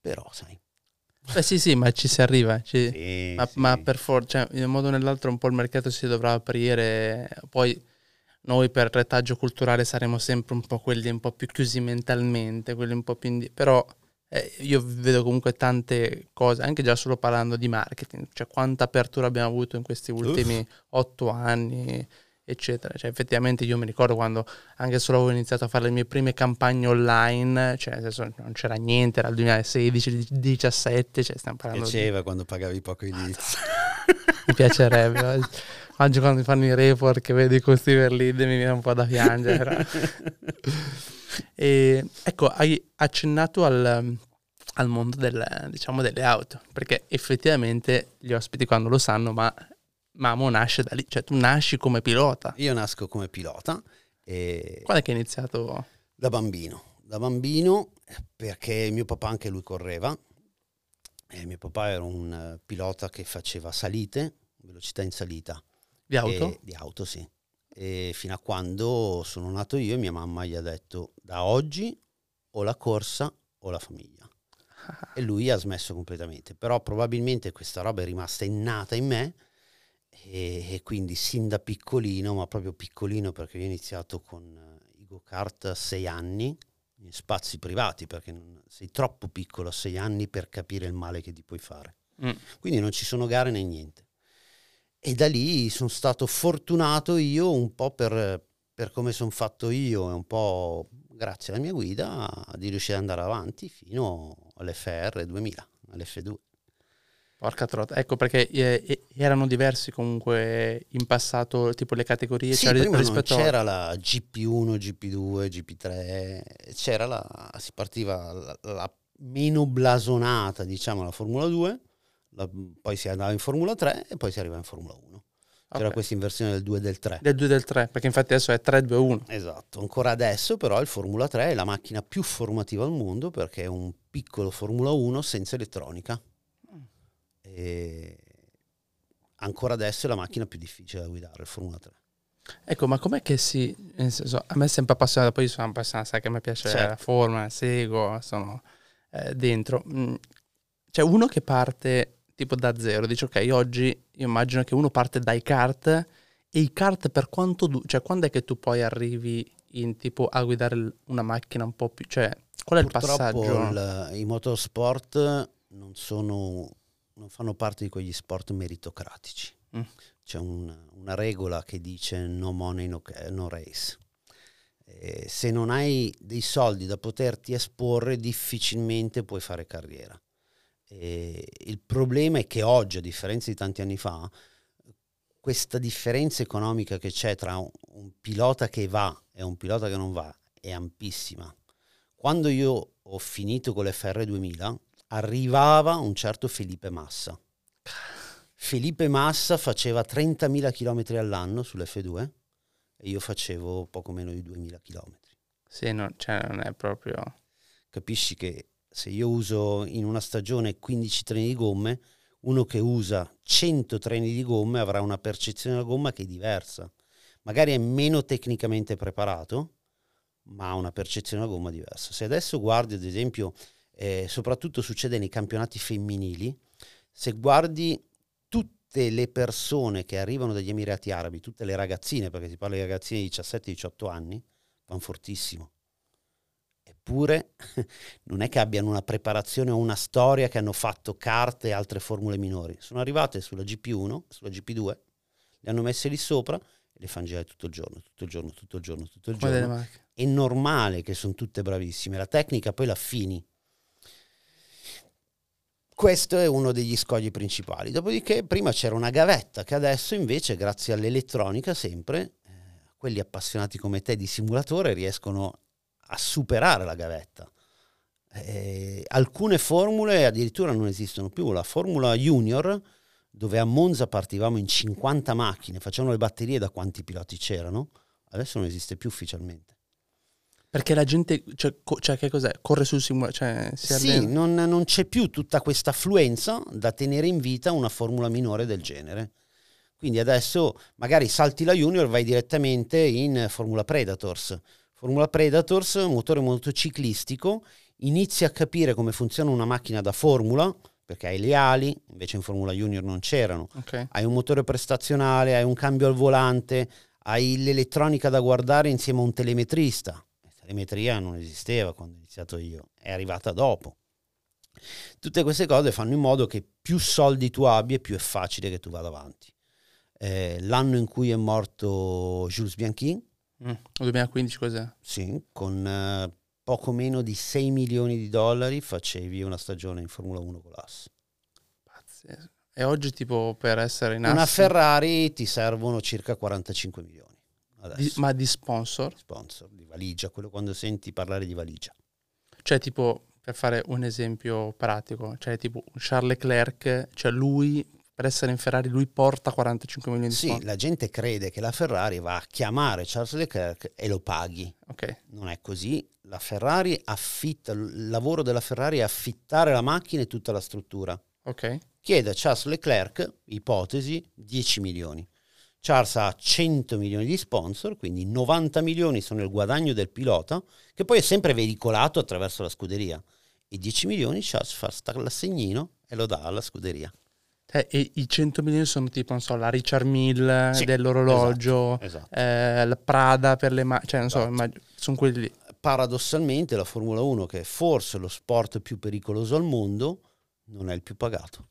Però, sai, Beh sì sì, ma ci si arriva, ci... Sì, ma, sì. ma, per forza, cioè, in un modo o nell'altro un po' il mercato si dovrà aprire, poi noi per retaggio culturale saremo sempre un po' quelli un po' più chiusi mentalmente, quelli un po' più indi- però eh, io vedo comunque tante cose, anche già solo parlando di marketing, cioè quanta apertura abbiamo avuto in questi ultimi Uff. otto anni, eccetera. Cioè, effettivamente io mi ricordo quando anche solo avevo iniziato a fare le mie prime campagne online, cioè nel senso non c'era niente, era il 2016-17, cioè stiamo parlando Piaceva di... quando pagavi poco inizio. mi piacerebbe. Oggi quando mi fanno i report che vedi questi verlide mi viene un po' da piangere. e, ecco, hai accennato al, al mondo del, diciamo, delle auto, perché effettivamente gli ospiti quando lo sanno, ma Mamo nasce da lì, cioè tu nasci come pilota. Io nasco come pilota. E... Quando è che hai iniziato? Da bambino. Da bambino perché mio papà anche lui correva. E mio papà era un pilota che faceva salite, velocità in salita. Di auto? E, di auto, sì. E fino a quando sono nato io, mia mamma gli ha detto da oggi o la corsa o la famiglia. e lui ha smesso completamente. Però probabilmente questa roba è rimasta innata in me e, e, quindi sin da piccolino, ma proprio piccolino perché io ho iniziato con uh, i go-kart a sei anni, in spazi privati, perché non, sei troppo piccolo a sei anni per capire il male che ti puoi fare. Mm. Quindi non ci sono gare né niente. E da lì sono stato fortunato io un po' per, per come sono fatto io e un po' grazie alla mia guida di riuscire ad andare avanti fino all'FR 2000, all'F2. Porca trota, ecco perché eh, erano diversi comunque in passato tipo le categorie. Sì, cioè, rispetto non c'era la GP1, GP2, GP3, c'era la, si partiva la, la meno blasonata, diciamo, la Formula 2, la, poi si andava in Formula 3 e poi si arriva in Formula 1. C'era okay. questa inversione del 2 e del 3. Del 2 e del 3, perché infatti adesso è 3, 2, 1. Esatto, ancora adesso però il Formula 3 è la macchina più formativa al mondo perché è un piccolo Formula 1 senza elettronica. E ancora adesso è la macchina più difficile da guidare, il Formula 3. Ecco, ma com'è che si... Senso, a me è sempre appassionato, poi io sono appassionato, sai che a me piace certo. la forma, seguo, sono eh, dentro. Mm, c'è uno che parte tipo da zero, dice ok, oggi io immagino che uno parte dai kart e i kart per quanto... Du- cioè, quando è che tu poi arrivi in tipo a guidare una macchina un po' più... Cioè, qual è Purtroppo il passaggio? Il, I motorsport non sono non fanno parte di quegli sport meritocratici. Mm. C'è un, una regola che dice no money, no, no race. Eh, se non hai dei soldi da poterti esporre, difficilmente puoi fare carriera. Eh, il problema è che oggi, a differenza di tanti anni fa, questa differenza economica che c'è tra un, un pilota che va e un pilota che non va è ampissima. Quando io ho finito con l'FR 2000, arrivava un certo Felipe Massa. Felipe Massa faceva 30.000 km all'anno sull'F2 e io facevo poco meno di 2.000 km. Sì, no, cioè non è proprio... Capisci che se io uso in una stagione 15 treni di gomme, uno che usa 100 treni di gomme avrà una percezione della gomma che è diversa. Magari è meno tecnicamente preparato, ma ha una percezione della gomma diversa. Se adesso guardi ad esempio eh, soprattutto succede nei campionati femminili, se guardi tutte le persone che arrivano dagli Emirati Arabi, tutte le ragazzine, perché si parla di ragazzine di 17-18 anni, vanno fortissimo. Eppure non è che abbiano una preparazione o una storia che hanno fatto carte e altre formule minori. Sono arrivate sulla GP1, sulla GP2, le hanno messe lì sopra e le fanno girare tutto il giorno, tutto il giorno, tutto il giorno, tutto il giorno. È normale che sono tutte bravissime. La tecnica poi la affini. Questo è uno degli scogli principali. Dopodiché prima c'era una gavetta che adesso invece, grazie all'elettronica sempre, eh, quelli appassionati come te di simulatore riescono a superare la gavetta. Eh, alcune formule addirittura non esistono più. La formula junior, dove a Monza partivamo in 50 macchine, facevano le batterie da quanti piloti c'erano, adesso non esiste più ufficialmente. Perché la gente, cioè, co- cioè che cos'è? Corre sul simulatore? Cioè, sì, non, non, c'è più tutta questa affluenza da tenere in vita una formula minore del genere. Quindi adesso magari salti la Junior, vai direttamente in Formula Predators. Formula Predators, motore motociclistico, inizi a capire come funziona una macchina da formula, perché hai le ali, invece in Formula Junior non c'erano. Okay. Hai un motore prestazionale, hai un cambio al volante, hai l'elettronica da guardare insieme a un telemetrista. La telemetria non esisteva quando ho iniziato io, è arrivata dopo. Tutte queste cose fanno in modo che più soldi tu abbia, più è facile che tu vada avanti. Eh, l'anno in cui è morto Jules Bianchin, Mm, 2015 cos'è? Sì, con uh, poco meno di 6 milioni di dollari facevi una stagione in Formula 1 con l'AS. Pazzesco. E oggi tipo per essere in Una Ferrari ti servono circa 45 milioni. Di, ma di sponsor? Sponsor, di valigia, quello quando senti parlare di valigia. Cioè tipo, per fare un esempio pratico, cioè tipo Charles Leclerc, cioè lui per essere in Ferrari lui porta 45 milioni di sì, soldi. Sì, la gente crede che la Ferrari va a chiamare Charles Leclerc e lo paghi. Okay. Non è così. La Ferrari affitta, il lavoro della Ferrari è affittare la macchina e tutta la struttura. Okay. Chiede a Charles Leclerc, ipotesi, 10 milioni. Charles ha 100 milioni di sponsor, quindi 90 milioni sono il guadagno del pilota, che poi è sempre veicolato attraverso la scuderia. E 10 milioni Charles fa l'assegnino e lo dà alla scuderia. Eh, e i 100 milioni sono tipo, non so, la Richard Mill sì, dell'orologio, esatto, esatto. Eh, la Prada per le macchine, cioè non so, esatto. sono quelli lì. Paradossalmente la Formula 1, che è forse lo sport più pericoloso al mondo, non è il più pagato.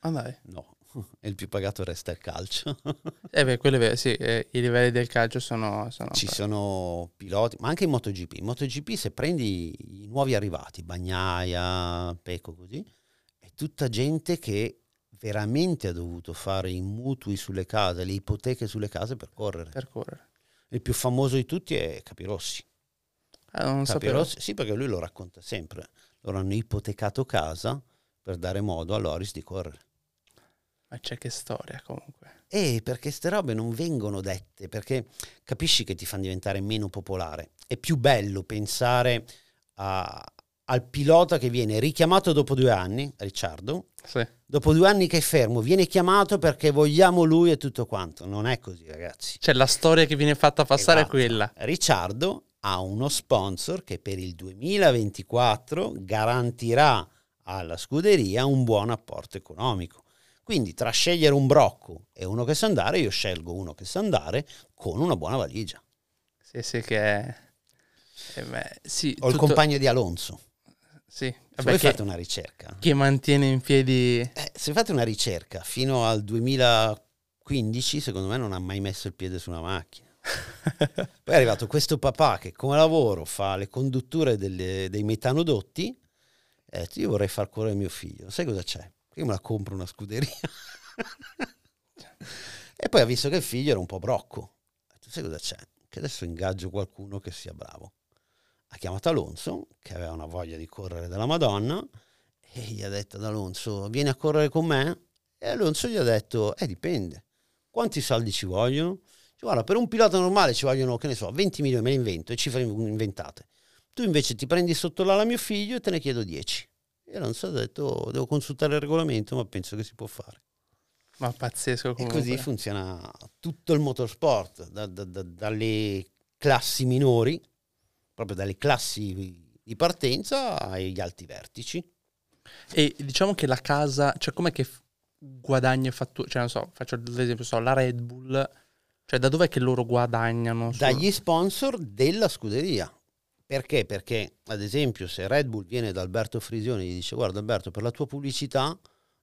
Ah dai. No, il più pagato resta il calcio. eh beh, quello è vero, sì, eh, i livelli del calcio sono... sono Ci sono piloti, ma anche in MotoGP. In MotoGP se prendi i nuovi arrivati, Bagnaia, Peco, così, tutta gente che veramente ha dovuto fare i mutui sulle case, le ipoteche sulle case per correre. Per correre. Il più famoso di tutti è Capirossi. Ah, non Capirossi, sì, perché lui lo racconta sempre. Loro hanno ipotecato casa per dare modo a Loris di correre. Ma c'è che storia comunque. Eh, perché queste robe non vengono dette, perché capisci che ti fanno diventare meno popolare. È più bello pensare a, al pilota che viene richiamato dopo due anni, Ricciardo, sì. dopo due anni che è fermo, viene chiamato perché vogliamo lui e tutto quanto. Non è così, ragazzi. Cioè, la storia che viene fatta passare esatto. è quella. Ricciardo ha uno sponsor che per il 2024 garantirà alla scuderia un buon apporto economico. Quindi tra scegliere un brocco e uno che sa andare, io scelgo uno che sa andare con una buona valigia. Sì, sì, che è... Eh beh, sì, Ho tutto... il compagno di Alonso. Sì, vabbè, se fate una ricerca. Che mantiene in piedi... Eh, se fate una ricerca, fino al 2015 secondo me non ha mai messo il piede su una macchina. Poi è arrivato questo papà che come lavoro fa le condutture delle, dei metanodotti e eh, io vorrei far correre mio figlio. Sai cosa c'è? Io me la compro una scuderia. e poi ha visto che il figlio era un po' brocco. Tu sai cosa c'è? Che adesso ingaggio qualcuno che sia bravo ha chiamato Alonso, che aveva una voglia di correre della Madonna, e gli ha detto ad Alonso, vieni a correre con me? E Alonso gli ha detto, eh dipende, quanti soldi ci vogliono? Cioè, guarda, per un pilota normale ci vogliono, che ne so, 20 milioni, me ne invento, e cifre inventate. Tu invece ti prendi sotto l'ala mio figlio e te ne chiedo 10. E Alonso ha detto, devo consultare il regolamento, ma penso che si può fare. Ma pazzesco comunque. E così funziona tutto il motorsport, da, da, da, dalle classi minori proprio dalle classi di partenza agli alti vertici. E diciamo che la casa, cioè com'è che guadagna e fattura, cioè non so, faccio l'esempio, so, la Red Bull, cioè da dov'è che loro guadagnano? Dagli sponsor della scuderia. Perché? Perché, ad esempio, se Red Bull viene da Alberto Frisione e gli dice guarda Alberto, per la tua pubblicità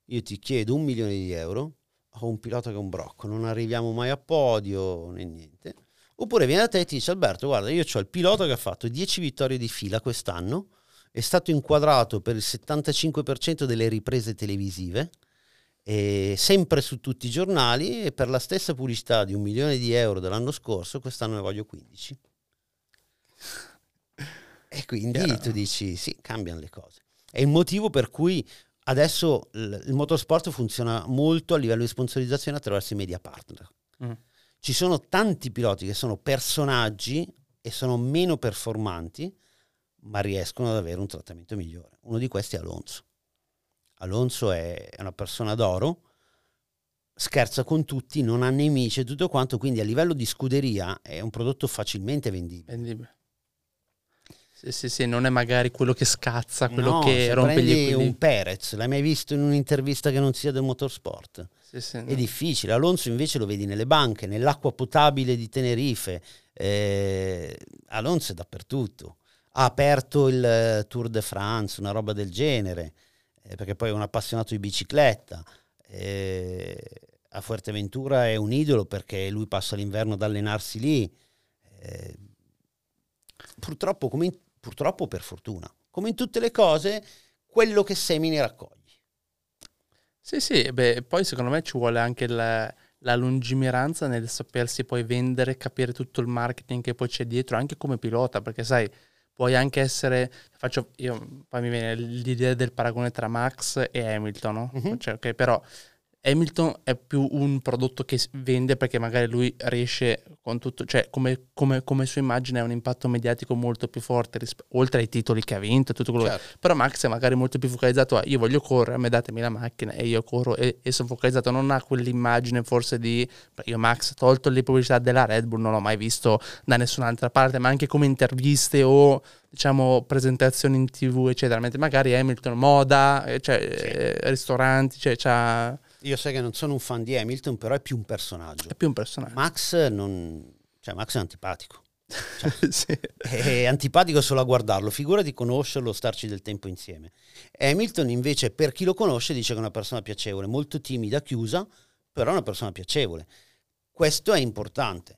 io ti chiedo un milione di euro, ho un pilota che è un brocco, non arriviamo mai a podio né niente. Oppure viene da te e ti dice Alberto, guarda, io ho il pilota che ha fatto 10 vittorie di fila quest'anno, è stato inquadrato per il 75% delle riprese televisive, sempre su tutti i giornali e per la stessa pubblicità di un milione di euro dell'anno scorso, quest'anno ne voglio 15. E quindi Chiaro. tu dici sì, cambiano le cose. È il motivo per cui adesso il, motorsport funziona molto a livello di sponsorizzazione attraverso i media partner. Mm. Ci sono tanti piloti che sono personaggi e sono meno performanti, ma riescono ad avere un trattamento migliore. Uno di questi è Alonso. Alonso è una persona d'oro, scherza con tutti, non ha nemici e tutto quanto, quindi a livello di scuderia è un prodotto facilmente vendibile. vendibile. Sì, sì, sì, non è magari quello che scazza, quello no, che rompe gli equilibri. un Perez, l'hai mai visto in un'intervista che non sia del motorsport? Sì, sì, è no. difficile. Alonso invece lo vedi nelle banche, nell'acqua potabile di Tenerife. Eh, Alonso è dappertutto. Ha aperto il Tour de France, una roba del genere, eh, perché poi è un appassionato di bicicletta. Eh, a Fuerteventura è un idolo perché lui passa l'inverno ad allenarsi lì. Eh, purtroppo come in purtroppo per fortuna. Come in tutte le cose, quello che semini raccogli. Sì, sì, beh, poi secondo me ci vuole anche la, la lungimiranza nel sapersi poi vendere, capire tutto il marketing che poi c'è dietro, anche come pilota, perché sai, puoi anche essere, faccio, io, poi mi viene l'idea del paragone tra Max e Hamilton, no? Uh-huh. Cioè, okay, però Hamilton è più un prodotto che vende perché magari lui riesce con tutto, cioè come, come, come sua immagine ha un impatto mediatico molto più forte, risp- oltre ai titoli che ha vinto e tutto quello certo. che... Però Max è magari molto più focalizzato a io voglio correre, a me datemi la macchina e io corro e, e sono focalizzato, non ha quell'immagine forse di... Io Max, tolto le pubblicità della Red Bull, non l'ho mai visto da nessun'altra parte, ma anche come interviste o diciamo presentazioni in tv eccetera, mentre magari Hamilton, moda, eh, cioè, sì. eh, ristoranti, cioè c'ha io sai che non sono un fan di Hamilton, però è più un personaggio. È più un personaggio. Max non... Cioè, Max è antipatico. Cioè, sì. È antipatico solo a guardarlo, figura di conoscerlo, starci del tempo insieme. Hamilton invece, per chi lo conosce, dice che è una persona piacevole, molto timida, chiusa, però è una persona piacevole. Questo è importante.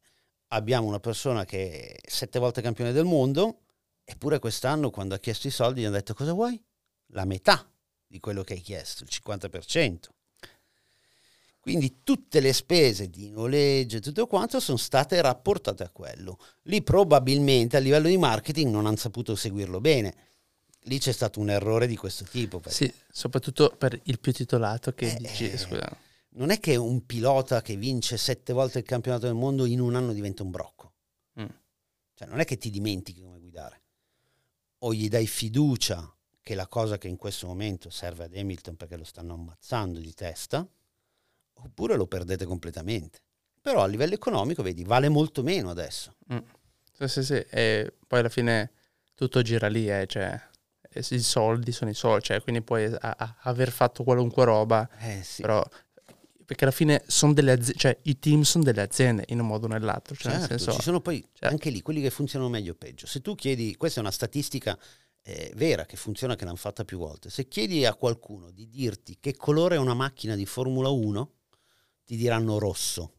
Abbiamo una persona che è sette volte campione del mondo, eppure quest'anno quando ha chiesto i soldi gli hanno detto cosa vuoi? La metà di quello che hai chiesto, il 50%. Quindi tutte le spese di noleggio e tutto quanto sono state rapportate a quello. Lì probabilmente a livello di marketing non hanno saputo seguirlo bene. Lì c'è stato un errore di questo tipo. Sì, soprattutto per il più titolato che eh, dici, eh, scusa. Non è che un pilota che vince sette volte il campionato del mondo in un anno diventa un brocco. Mm. Cioè non è che ti dimentichi come guidare. O gli dai fiducia che la cosa che in questo momento serve ad Hamilton perché lo stanno ammazzando di testa, oppure lo perdete completamente. Però a livello economico, vedi, vale molto meno adesso. Mm. Sì, sì, sì. E poi alla fine tutto gira lì, eh, cioè, i soldi sono i soldi, cioè, quindi puoi a, a, aver fatto qualunque roba, eh, sì. però perché alla fine sono delle aziende, cioè i team sono delle aziende in un modo o nell'altro. Cioè certo, nel senso, ci sono poi certo. anche lì quelli che funzionano meglio o peggio. Se tu chiedi, questa è una statistica eh, vera che funziona, che l'hanno fatta più volte, se chiedi a qualcuno di dirti che colore è una macchina di Formula 1, ti diranno rosso.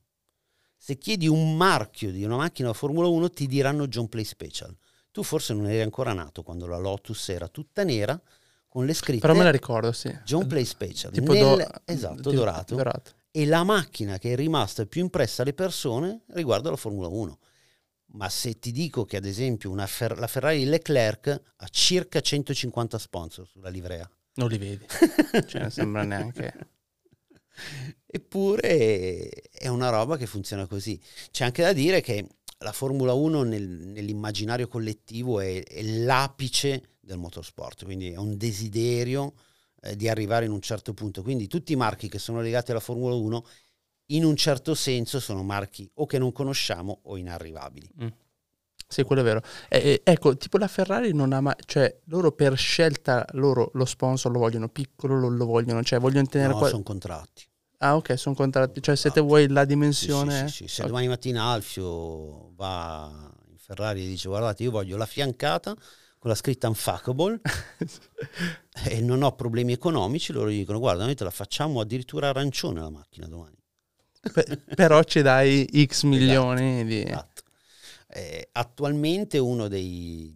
Se chiedi un marchio di una macchina da Formula 1 ti diranno John Play Special. Tu forse non eri ancora nato quando la Lotus era tutta nera con le scritte Però me la ricordo, sì. John Play Special. Tipo nel, do, esatto, dorato. dorato. E la macchina che è rimasta più impressa alle persone riguarda la Formula 1. Ma se ti dico che ad esempio Fer- la Ferrari Leclerc ha circa 150 sponsor sulla livrea. Non li vedi. cioè non sembra neanche... Eppure è una roba che funziona così. C'è anche da dire che la Formula 1 nel, nell'immaginario collettivo è, è, l'apice del motorsport, quindi è un desiderio eh, di arrivare in un certo punto. Quindi tutti i marchi che sono legati alla Formula 1 in un certo senso sono marchi o che non conosciamo o inarrivabili. Mm. Sì, quello è vero. Eh, ecco, tipo la Ferrari non ha mai, cioè loro per scelta, loro lo sponsor lo vogliono piccolo, lo, lo vogliono, cioè vogliono tenere... No, qua... sono contratti. Ah ok, sono contratti, cioè se te vuoi la dimensione... Sì, sì, sì, se domani mattina Alfio va in Ferrari e dice guardate io voglio la fiancata con la scritta unfuckable e non ho problemi economici, loro gli dicono guarda noi te la facciamo addirittura arancione la macchina domani. Pe- però ci dai X milioni esatto, di... Esatto. Eh, attualmente uno dei,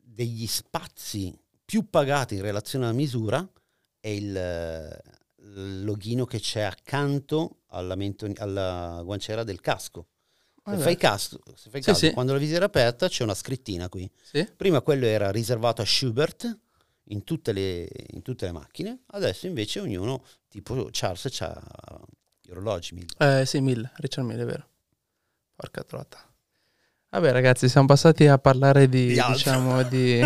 degli spazi più pagati in relazione alla misura è il loghino che c'è accanto alla, mento- alla guanciera del casco. Se fai, caso, se fai sì, caso sì. quando la visiera è aperta c'è una scrittina qui. Sì. Prima quello era riservato a Schubert in tutte, le, in tutte le macchine, adesso invece ognuno, tipo Charles, ha gli orologi Mill. Eh sì, Mill, Richard Mill, è vero. Porca trota. Vabbè ragazzi, siamo passati a parlare di, di diciamo, di,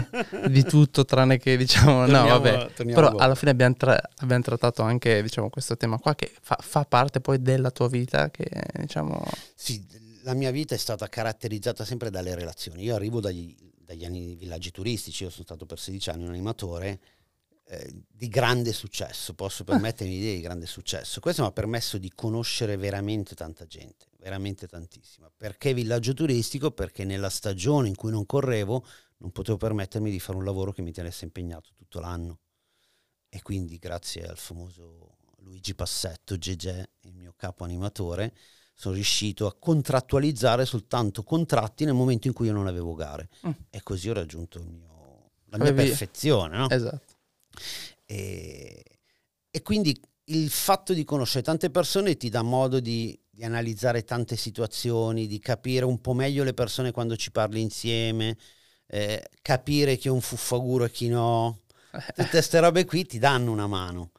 di, tutto tranne che diciamo, torniamo, no vabbè, però alla fine abbiamo, tra- abbiamo, trattato anche diciamo, questo tema qua che fa, fa, parte poi della tua vita che diciamo... Sì, la mia vita è stata caratterizzata sempre dalle relazioni. Io arrivo dagli, dagli anni villaggi turistici, io sono stato per 16 anni un animatore eh, di grande successo, posso permettermi di dire di grande successo. Questo mi ha permesso di conoscere veramente tanta gente, veramente tantissima. Perché villaggio turistico? Perché nella stagione in cui non correvo non potevo permettermi di fare un lavoro che mi tenesse impegnato tutto l'anno. E quindi grazie al famoso Luigi Passetto, GG, il mio capo animatore, sono riuscito a contrattualizzare soltanto contratti nel momento in cui io non avevo gare. Mm. E così ho raggiunto mio, la mia Avevi... perfezione. No? Esatto. E, e, quindi il fatto di conoscere tante persone ti dà modo di, di, analizzare tante situazioni, di capire un po' meglio le persone quando ci parli insieme, eh, capire chi è un fuffaguro e chi no. Tutte queste robe qui ti danno una mano.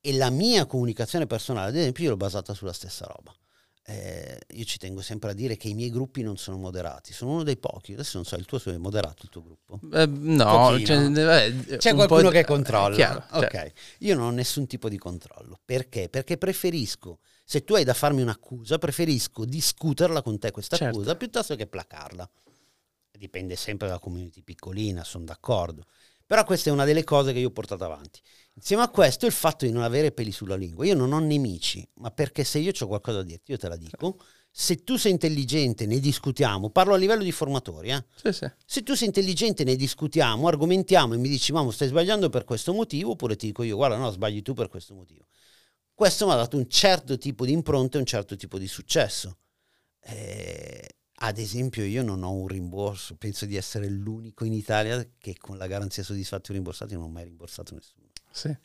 E la mia comunicazione personale, ad esempio, io l'ho basata sulla stessa roba eh, io ci tengo sempre a dire che i miei gruppi non sono moderati, sono uno dei pochi. Adesso non so, il tuo è moderato il tuo gruppo? Eh, no, cioè, eh, c'è qualcuno che controlla. Chiaro, ok, cioè. io non ho nessun tipo di controllo. Perché? Perché preferisco, se tu hai da farmi un'accusa, preferisco discuterla con te questa certo. accusa piuttosto che placarla. Dipende sempre dalla community piccolina, sono d'accordo. Però questa è una delle cose che io ho portato avanti. Insieme a questo il fatto di non avere peli sulla lingua. Io non ho nemici, ma perché se io ho qualcosa da dirti, io te la dico. Se tu sei intelligente, ne discutiamo. Parlo a livello di formatori. Eh? Sì, sì. Se tu sei intelligente, ne discutiamo, argomentiamo e mi dici, mamma, stai sbagliando per questo motivo, oppure ti dico io, guarda, no, sbagli tu per questo motivo. Questo mi ha dato un certo tipo di impronta e un certo tipo di successo. Eh, ad esempio, io non ho un rimborso, penso di essere l'unico in Italia che con la garanzia soddisfatti rimborsati non ho mai rimborsato nessuno. Sì.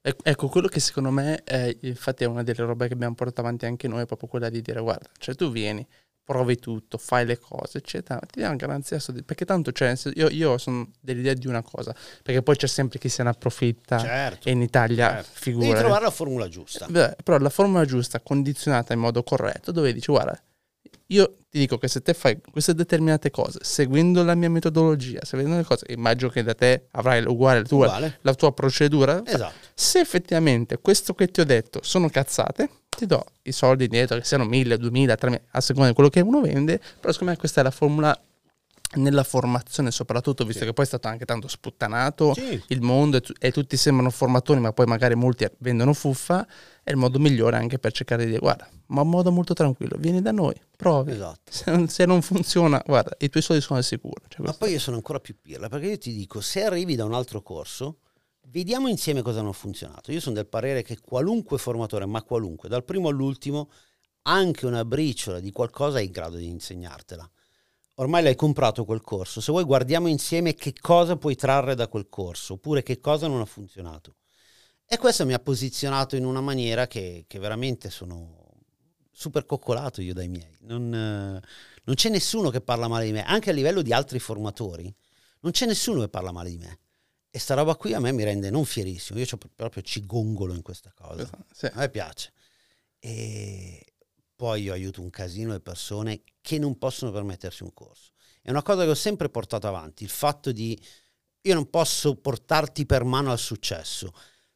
Ecco, quello che secondo me è, infatti è una delle robe che abbiamo portato avanti anche noi, è proprio quella di dire, guarda, cioè tu vieni, provi tutto, fai le cose, eccetera, ti diamo garanzia, perché tanto cioè, io, io sono dell'idea di una cosa, perché poi c'è sempre chi se ne approfitta certo, e in Italia certo. figura. Devi trovare la formula giusta. Beh, però la formula giusta, condizionata in modo corretto, dove dici, guarda, io ti dico che se te fai queste determinate cose, seguendo la mia metodologia, seguendo le cose, immagino che da te avrai uguale, la tua, uguale. La tua procedura. Esatto. Se effettivamente questo che ti ho detto sono cazzate, ti do i soldi dietro, che siano 1000, 2000, 3000, a seconda di quello che uno vende, però secondo me questa è la formula nella formazione soprattutto, visto sì. che poi è stato anche tanto sputtanato sì. il mondo e, t- e, tutti sembrano formatori, ma poi magari molti vendono fuffa, è il modo migliore anche per cercare di dire guarda, ma in modo molto tranquillo, vieni da noi, provi. Esatto. Se, non, se non funziona, guarda, i tuoi soldi sono al sicuro. Cioè ma poi io sono ancora più pirla, perché io ti dico, se arrivi da un altro corso, vediamo insieme cosa non ha funzionato. Io sono del parere che qualunque formatore, ma qualunque, dal primo all'ultimo, anche una briciola di qualcosa è in grado di insegnartela ormai l'hai comprato quel corso, se vuoi guardiamo insieme che cosa puoi trarre da quel corso, oppure che cosa non ha funzionato. E questo mi ha posizionato in una maniera che, che veramente sono super coccolato io dai miei. Non, non, c'è nessuno che parla male di me, anche a livello di altri formatori, non c'è nessuno che parla male di me. E sta roba qui a me mi rende non fierissimo, io proprio ci gongolo in questa cosa. Sì. A me piace. E, poi io aiuto un casino di persone che non possono permettersi un corso. È una cosa che ho sempre portato avanti, il fatto di io non posso portarti per mano al successo,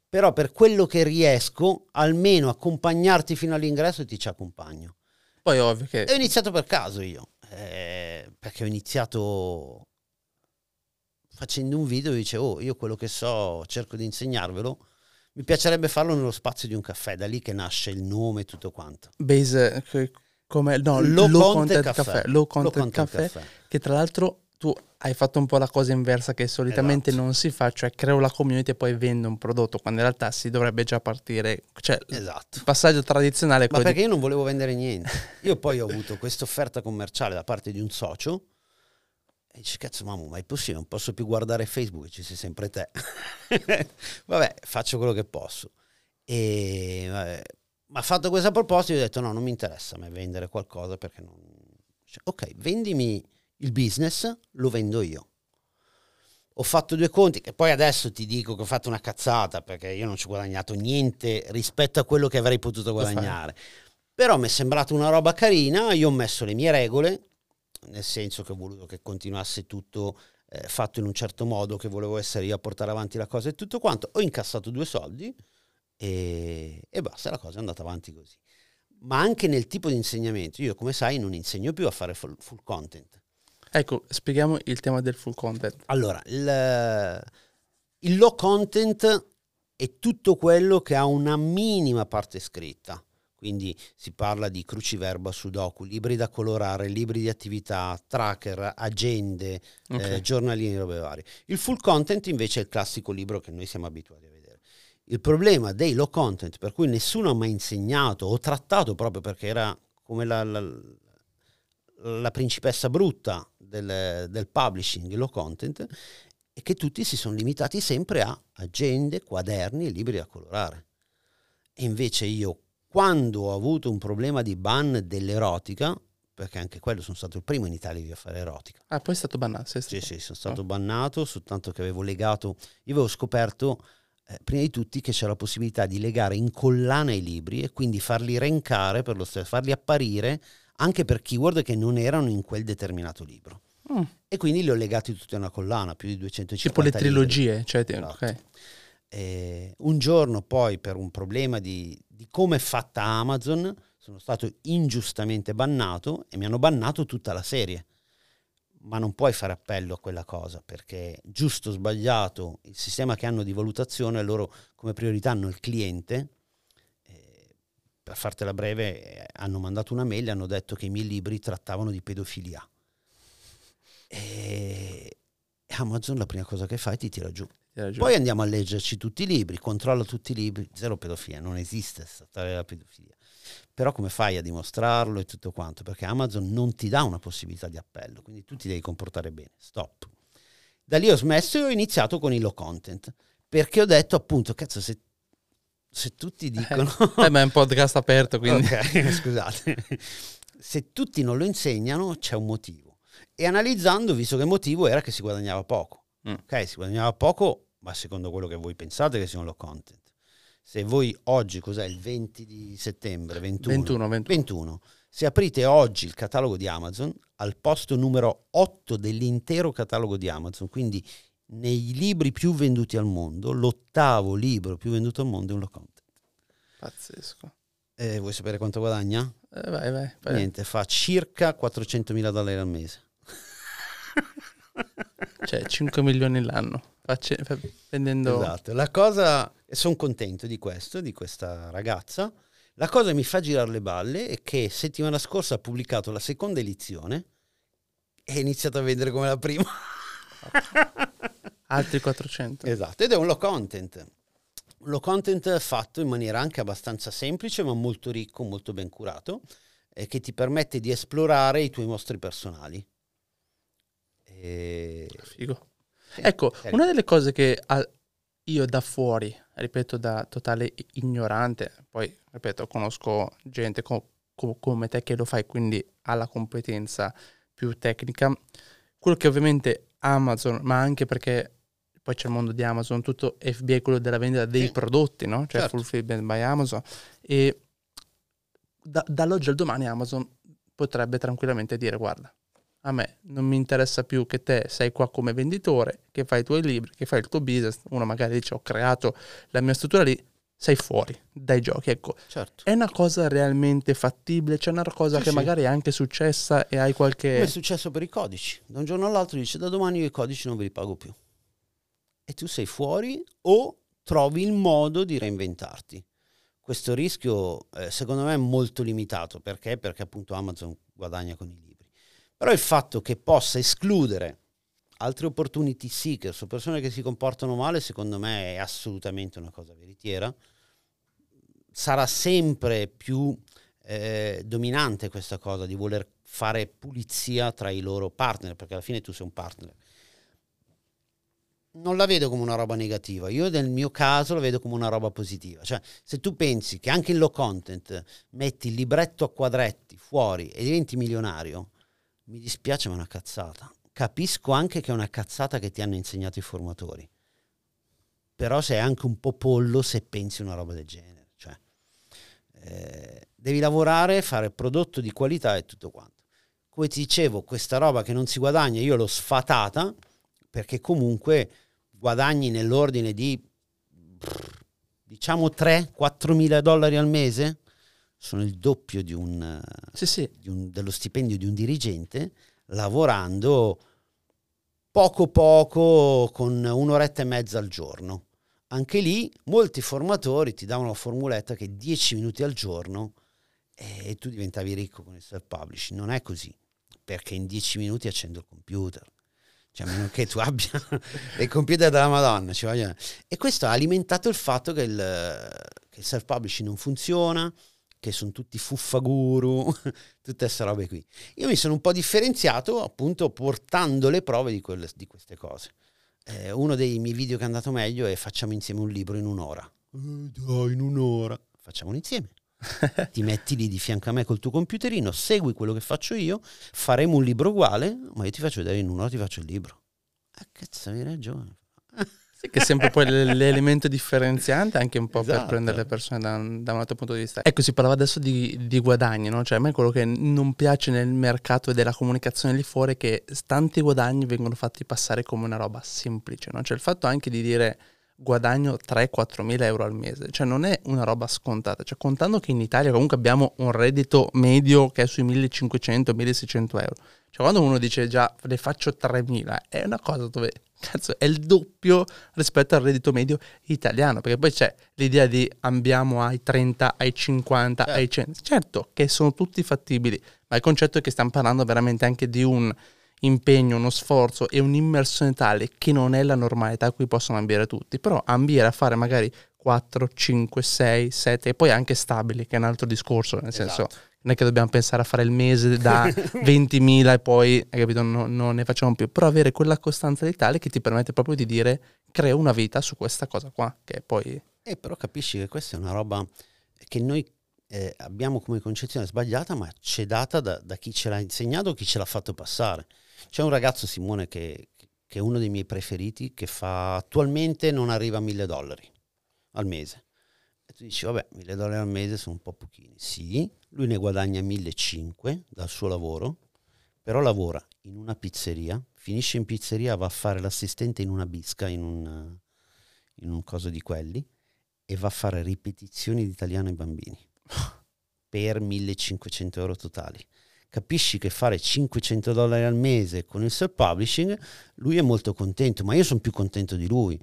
però per quello che riesco, almeno accompagnarti fino all'ingresso ti ci accompagno. Poi ovvio che... E ho iniziato per caso io, eh, perché ho iniziato facendo un video e dicevo, oh, io quello che so cerco di insegnarvelo, mi piacerebbe farlo nello spazio di un caffè, da lì che nasce il nome e tutto quanto. Base, Come, no, Low low, content content, caffè. caffè. Low content, Low content caffè, caffè. che tra l'altro tu hai fatto un po' la cosa inversa che solitamente Esatto. non si fa, cioè creo la community e poi vendo un prodotto, quando in realtà si dovrebbe già partire, cioè Esatto. il passaggio tradizionale è Ma perché io non volevo vendere niente. Io poi ho avuto questa offerta commerciale da parte di un socio e dice, cazzo mamma, ma è possibile, non posso più guardare Facebook, ci sei sempre te. vabbè, faccio quello che posso. E ma fatto questa proposta io ho detto no, non mi interessa a me vendere qualcosa perché non... cioè, ok, vendimi il business, lo vendo io. Ho fatto due conti, che poi adesso ti dico che ho fatto una cazzata perché io non ci ho guadagnato niente rispetto a quello che avrei potuto guadagnare. Però mi è sembrata una roba carina, io ho messo le mie regole, nel senso che ho voluto che continuasse tutto eh, fatto in un certo modo, che volevo essere io a portare avanti la cosa e tutto quanto. Ho incassato due soldi e, e basta, la cosa è andata avanti così. Ma anche nel tipo di insegnamento, io come sai non insegno più a fare full, full content. Ecco, spieghiamo il tema del full content. Allora, il, il low content è tutto quello che ha una minima parte scritta. Quindi si parla di cruciverba, sudoku, libri da colorare, libri di attività, tracker, agende, Ok. eh, giornalini, robe varie. Il full content invece è il classico libro che noi siamo abituati a vedere. Il problema dei low content, per cui nessuno ha mai insegnato o trattato proprio perché era come la, la- la principessa brutta del, del publishing low content, è che tutti si sono limitati sempre a agende, quaderni e libri da colorare. E invece io, quando ho avuto un problema di ban dell'erotica, perché anche quello sono stato il primo in Italia a fare erotica, Ah, poi è stato bannato. sei sì, stato- sì, sono stato bannato, soltanto che avevo legato, io avevo scoperto eh, prima di tutti che c'era la possibilità di legare in collana i libri e quindi farli renkare per lo stesso, farli apparire anche per keyword che non erano in quel determinato libro. Mm, E quindi li ho legati tutti a una collana, più di 250 Tipo le libri. trilogie, cioè, ti- Esatto. ok. Eh, un giorno poi per un problema di, di come è fatta Amazon sono stato ingiustamente bannato e mi hanno bannato tutta la serie. Ma non puoi fare appello a quella cosa perché giusto o sbagliato il sistema che hanno di valutazione loro come priorità hanno il cliente. Eh, per fartela breve eh, hanno mandato una mail e hanno detto che i miei libri trattavano di pedofilia. E Amazon la prima cosa che fa è ti tira giù. Poi andiamo a leggerci tutti i libri, controlla tutti i libri, zero pedofilia, non esiste questa storia della pedofilia. Però come fai a dimostrarlo e tutto quanto? Perché Amazon non ti dà una possibilità di appello, quindi tu ti devi comportare bene. Stop. Da lì ho smesso e ho iniziato con il low content, perché ho detto appunto, cazzo, se, se tutti dicono... Eh, ma è un podcast aperto, quindi... Ok, scusate. Se tutti non lo insegnano, c'è un motivo. E analizzando, visto che il motivo era che si guadagnava poco. Mm. Ok, si guadagnava poco, ma secondo quello che voi pensate che sia un low content. Se voi oggi, cos'è, il 20 di settembre, 21, 21, 21. 21, se aprite oggi il catalogo di Amazon, al posto numero 8 dell'intero catalogo di Amazon, quindi nei libri più venduti al mondo, l'ottavo libro più venduto al mondo è un low content. Pazzesco. Eh, vuoi sapere quanto guadagna? Eh, vai, vai. vai. Niente, fa circa 400.000 dollari al mese. Cioè, 5 milioni l'anno. Face- fa- vendendo... Esatto. La cosa, e sono contento di questo, di questa ragazza. La cosa che mi fa girare le balle è che settimana scorsa ha pubblicato la seconda edizione e ha iniziato a vendere come la prima. Altri 400. esatto, ed è un low content. Un low content fatto in maniera anche abbastanza semplice, ma molto ricco, molto ben curato, e che ti permette di esplorare i tuoi mostri personali. E... Figo. sì, Ecco, carino. una delle cose che io da fuori, ripeto, da totale ignorante, poi, ripeto, conosco gente co- co- come te che lo fai, quindi ha la competenza più tecnica, quello che ovviamente Amazon, ma anche perché poi c'è il mondo di Amazon, tutto FBA è quello della vendita dei Sì. prodotti, no? Cioè Certo. Fulfillment by Amazon. E da- dall'oggi al domani Amazon potrebbe tranquillamente dire, guarda, a me non mi interessa più che te sei qua come venditore, che fai i tuoi libri, che fai il tuo business, uno magari dice ho creato la mia struttura lì, sei fuori dai giochi. Ecco, Certo. è una cosa realmente fattibile? C'è una cosa Sì, che sì. magari è anche successa e hai Come qualche... è successo per i codici. Da un giorno all'altro dice da domani io i codici non ve li pago più. E tu sei fuori o trovi il modo di reinventarti. questo rischio eh, secondo me è molto limitato. Perché? Perché appunto Amazon guadagna con i libri. Però il fatto che possa escludere altre opportunity seekers o persone che si comportano male, secondo me è assolutamente una cosa veritiera. Sarà sempre più eh, dominante questa cosa di voler fare pulizia tra i loro partner, perché alla fine tu sei un partner. Non la vedo come una roba negativa, io nel mio caso la vedo come una roba positiva. Cioè, se tu pensi che anche in low content metti il libretto a quadretti fuori e diventi milionario, mi dispiace ma è una cazzata capisco anche che è una cazzata che ti hanno insegnato i formatori. Però sei anche un po' pollo se pensi una roba del genere. Cioè, eh, devi lavorare, fare prodotto di qualità e tutto quanto. Come ti dicevo, questa roba che non si guadagna, io l'ho sfatata perché comunque guadagni nell'ordine di diciamo 3-4 mila dollari al mese, sono il doppio di un, sì, sì. Di un, dello stipendio di un dirigente, lavorando poco poco con un'oretta e mezza al giorno. Anche lì molti formatori ti davano la formuletta che 10 minuti al giorno e tu diventavi ricco con il self-publishing. Non è così, perché in 10 minuti accendo il computer. Cioè, a meno che tu abbia il computer della Madonna. E questo ha alimentato il fatto che il, che il self-publishing non funziona, che sono tutti fuffaguru, tutte queste robe qui. Io mi sono un po' differenziato appunto portando le prove di, quelle, di queste cose. Eh, uno dei miei video che è andato meglio è facciamo insieme un libro in un'ora. Eh, dai, in un'ora. Facciamolo insieme. ti metti lì di fianco a me col tuo computerino, segui quello che faccio io, faremo un libro uguale, ma io ti faccio vedere in un'ora ti faccio il libro. Ah, cazzo, hai ragione. Che è sempre poi l'elemento differenziante anche un po' esatto. per prendere le persone da, da, un altro punto di vista. Ecco, si parlava adesso di, di guadagni, no? Cioè a me quello che non piace nel mercato e della comunicazione lì fuori è che tanti guadagni vengono fatti passare come una roba semplice, no? Cioè il fatto anche di dire guadagno 3-4 mila euro al mese, cioè non è una roba scontata, cioè contando che in Italia comunque abbiamo un reddito medio che è sui 1500-1600 euro, cioè quando uno dice già le faccio 3.000 è una cosa dove cazzo è il doppio rispetto al reddito medio italiano, perché poi c'è l'idea di ambiamo ai 30, ai 50, certo. ai 100, certo che sono tutti fattibili, ma il concetto è che stiamo parlando veramente anche di un impegno, uno sforzo e un'immersione tale che non è la normalità a cui possono ambire tutti, però ambire a fare magari 4, 5, 6, 7 e poi anche stabili, che è un altro discorso, nel esatto. senso non è che dobbiamo pensare a fare il mese da 20.000 e poi, hai capito, no, non ne facciamo più, però avere quella costanza di tale che ti permette proprio di dire creo una vita su questa cosa qua, che poi... Eh, però capisci che questa è una roba che noi eh, abbiamo come concezione sbagliata, ma c'è data da, da chi ce l'ha insegnato o chi ce l'ha fatto passare. C'è un ragazzo, Simone, che, che è uno dei miei preferiti, che fa attualmente non arriva a mille dollari al mese. E tu dici, vabbè, mille dollari al mese sono un po' pochini. Sì, lui ne guadagna 1.500 dal suo lavoro, però lavora in una pizzeria, finisce in pizzeria, va a fare l'assistente in una bisca, in un, in un coso di quelli, e va a fare ripetizioni di italiano ai bambini per 1.500 euro totali capisci che fare 500 dollari al mese con il self-publishing, lui è molto contento, ma io sono più contento di lui.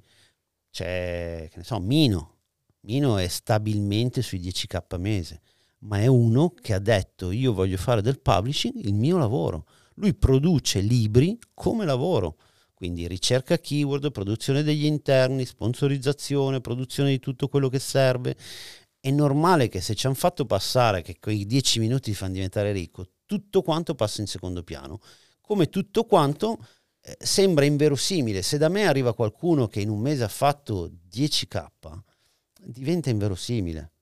C'è, che ne so, Mino. Mino è stabilmente sui 10k a mese, ma è uno che ha detto io voglio fare del publishing il mio lavoro. Lui produce libri come lavoro, quindi ricerca keyword, produzione degli interni, sponsorizzazione, produzione di tutto quello che serve. È normale che se ci hanno fatto passare che quei 10 minuti ti fanno diventare ricco, tutto quanto passa in secondo piano. Come tutto quanto eh, sembra inverosimile. Se da me arriva qualcuno che in un mese ha fatto 10k, diventa inverosimile.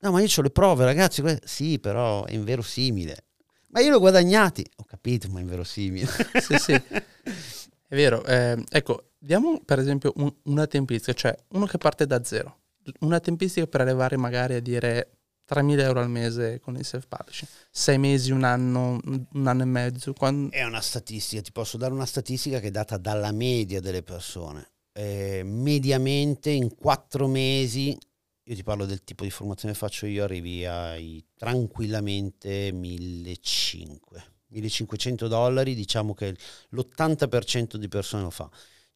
No, ma io ho le prove, ragazzi. Sì, però è inverosimile. Ma io l'ho guadagnati. Ho capito, ma è inverosimile. sì, sì. È vero. Eh, ecco, diamo per esempio un, una tempistica, cioè uno che parte da zero. Una tempistica per arrivare magari a dire 3.000 euro al mese con il self-publishing. Sei mesi, un anno, un anno e mezzo. Quando... È una statistica, ti posso dare una statistica che è data dalla media delle persone. Eh, mediamente in quattro mesi, io ti parlo del tipo di formazione che faccio io, arrivi ai tranquillamente 1.500. 1.500 dollari, diciamo che l'80% di persone lo fa.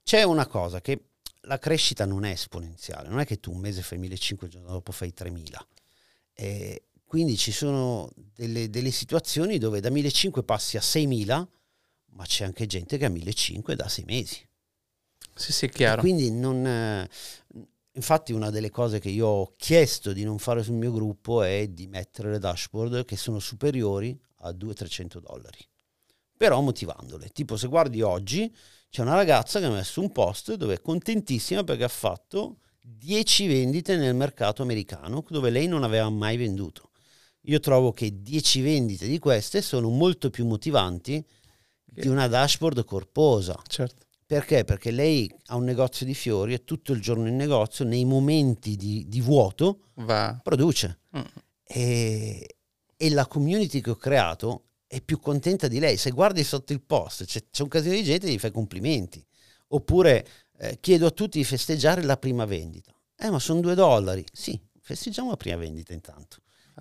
C'è una cosa che la crescita non è esponenziale, non è che tu un mese fai 1.500, il giorno dopo fai 3.000. Eh, quindi ci sono delle, delle, situazioni dove da 1.500 passi a 6.000, ma c'è anche gente che a 1.500 da 6 mesi. Sì, sì, chiaro. E quindi non... Eh, infatti una delle cose che io ho chiesto di non fare sul mio gruppo è di mettere le dashboard che sono superiori a 200-300 dollari. Però motivandole. Tipo se guardi oggi c'è una ragazza che ha messo un post dove è contentissima perché ha fatto 10 vendite nel mercato americano dove lei non aveva mai venduto. Io trovo che 10 vendite di queste sono molto più motivanti di una dashboard corposa. Certo. Perché? Perché lei ha un negozio di fiori e tutto il giorno in negozio, nei momenti di, di vuoto, Va. produce. Mm. E, e la community che ho creato è più contenta di lei. Se guardi sotto il post, c'è, c'è un casino di gente che gli fa complimenti. Oppure eh, chiedo a tutti di festeggiare la prima vendita. Eh, ma sono due dollari. Sì, festeggiamo la prima vendita intanto.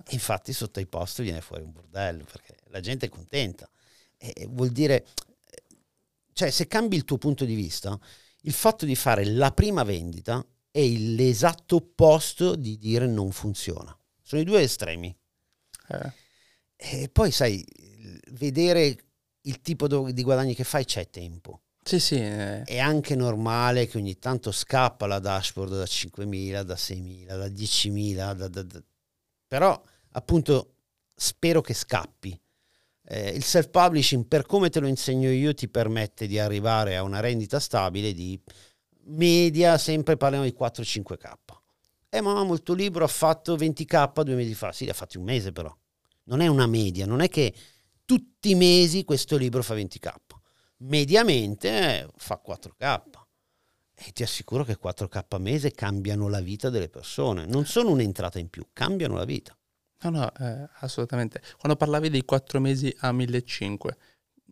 E infatti sotto i post viene fuori un bordello perché la gente è contenta. E vuol dire, cioè se cambi il tuo punto di vista, il fatto di fare la prima vendita è l'esatto opposto di dire non funziona. Sono i due estremi. Eh. E poi sai, vedere il tipo di guadagni che fai c'è tempo. Sì, sì. Eh. È anche normale che ogni tanto scappa la dashboard da 5.000, da 6.000, da 10.000, da, da, da... però appunto spero che scappi. Eh, il self-publishing, per come te lo insegno io, ti permette di arrivare a una rendita stabile di media, sempre parliamo di 4-5k. Eh, ma tuo libro ha fatto 20k due mesi fa. Sì, ha fatto un mese però. Non è una media, non è che tutti i mesi questo libro fa 20k. Mediamente eh, fa 4k. E ti assicuro che 4k mese cambiano la vita delle persone. Non sono un'entrata in più, cambiano la vita. No, no, eh, assolutamente. Quando parlavi dei 4 mesi a 1500,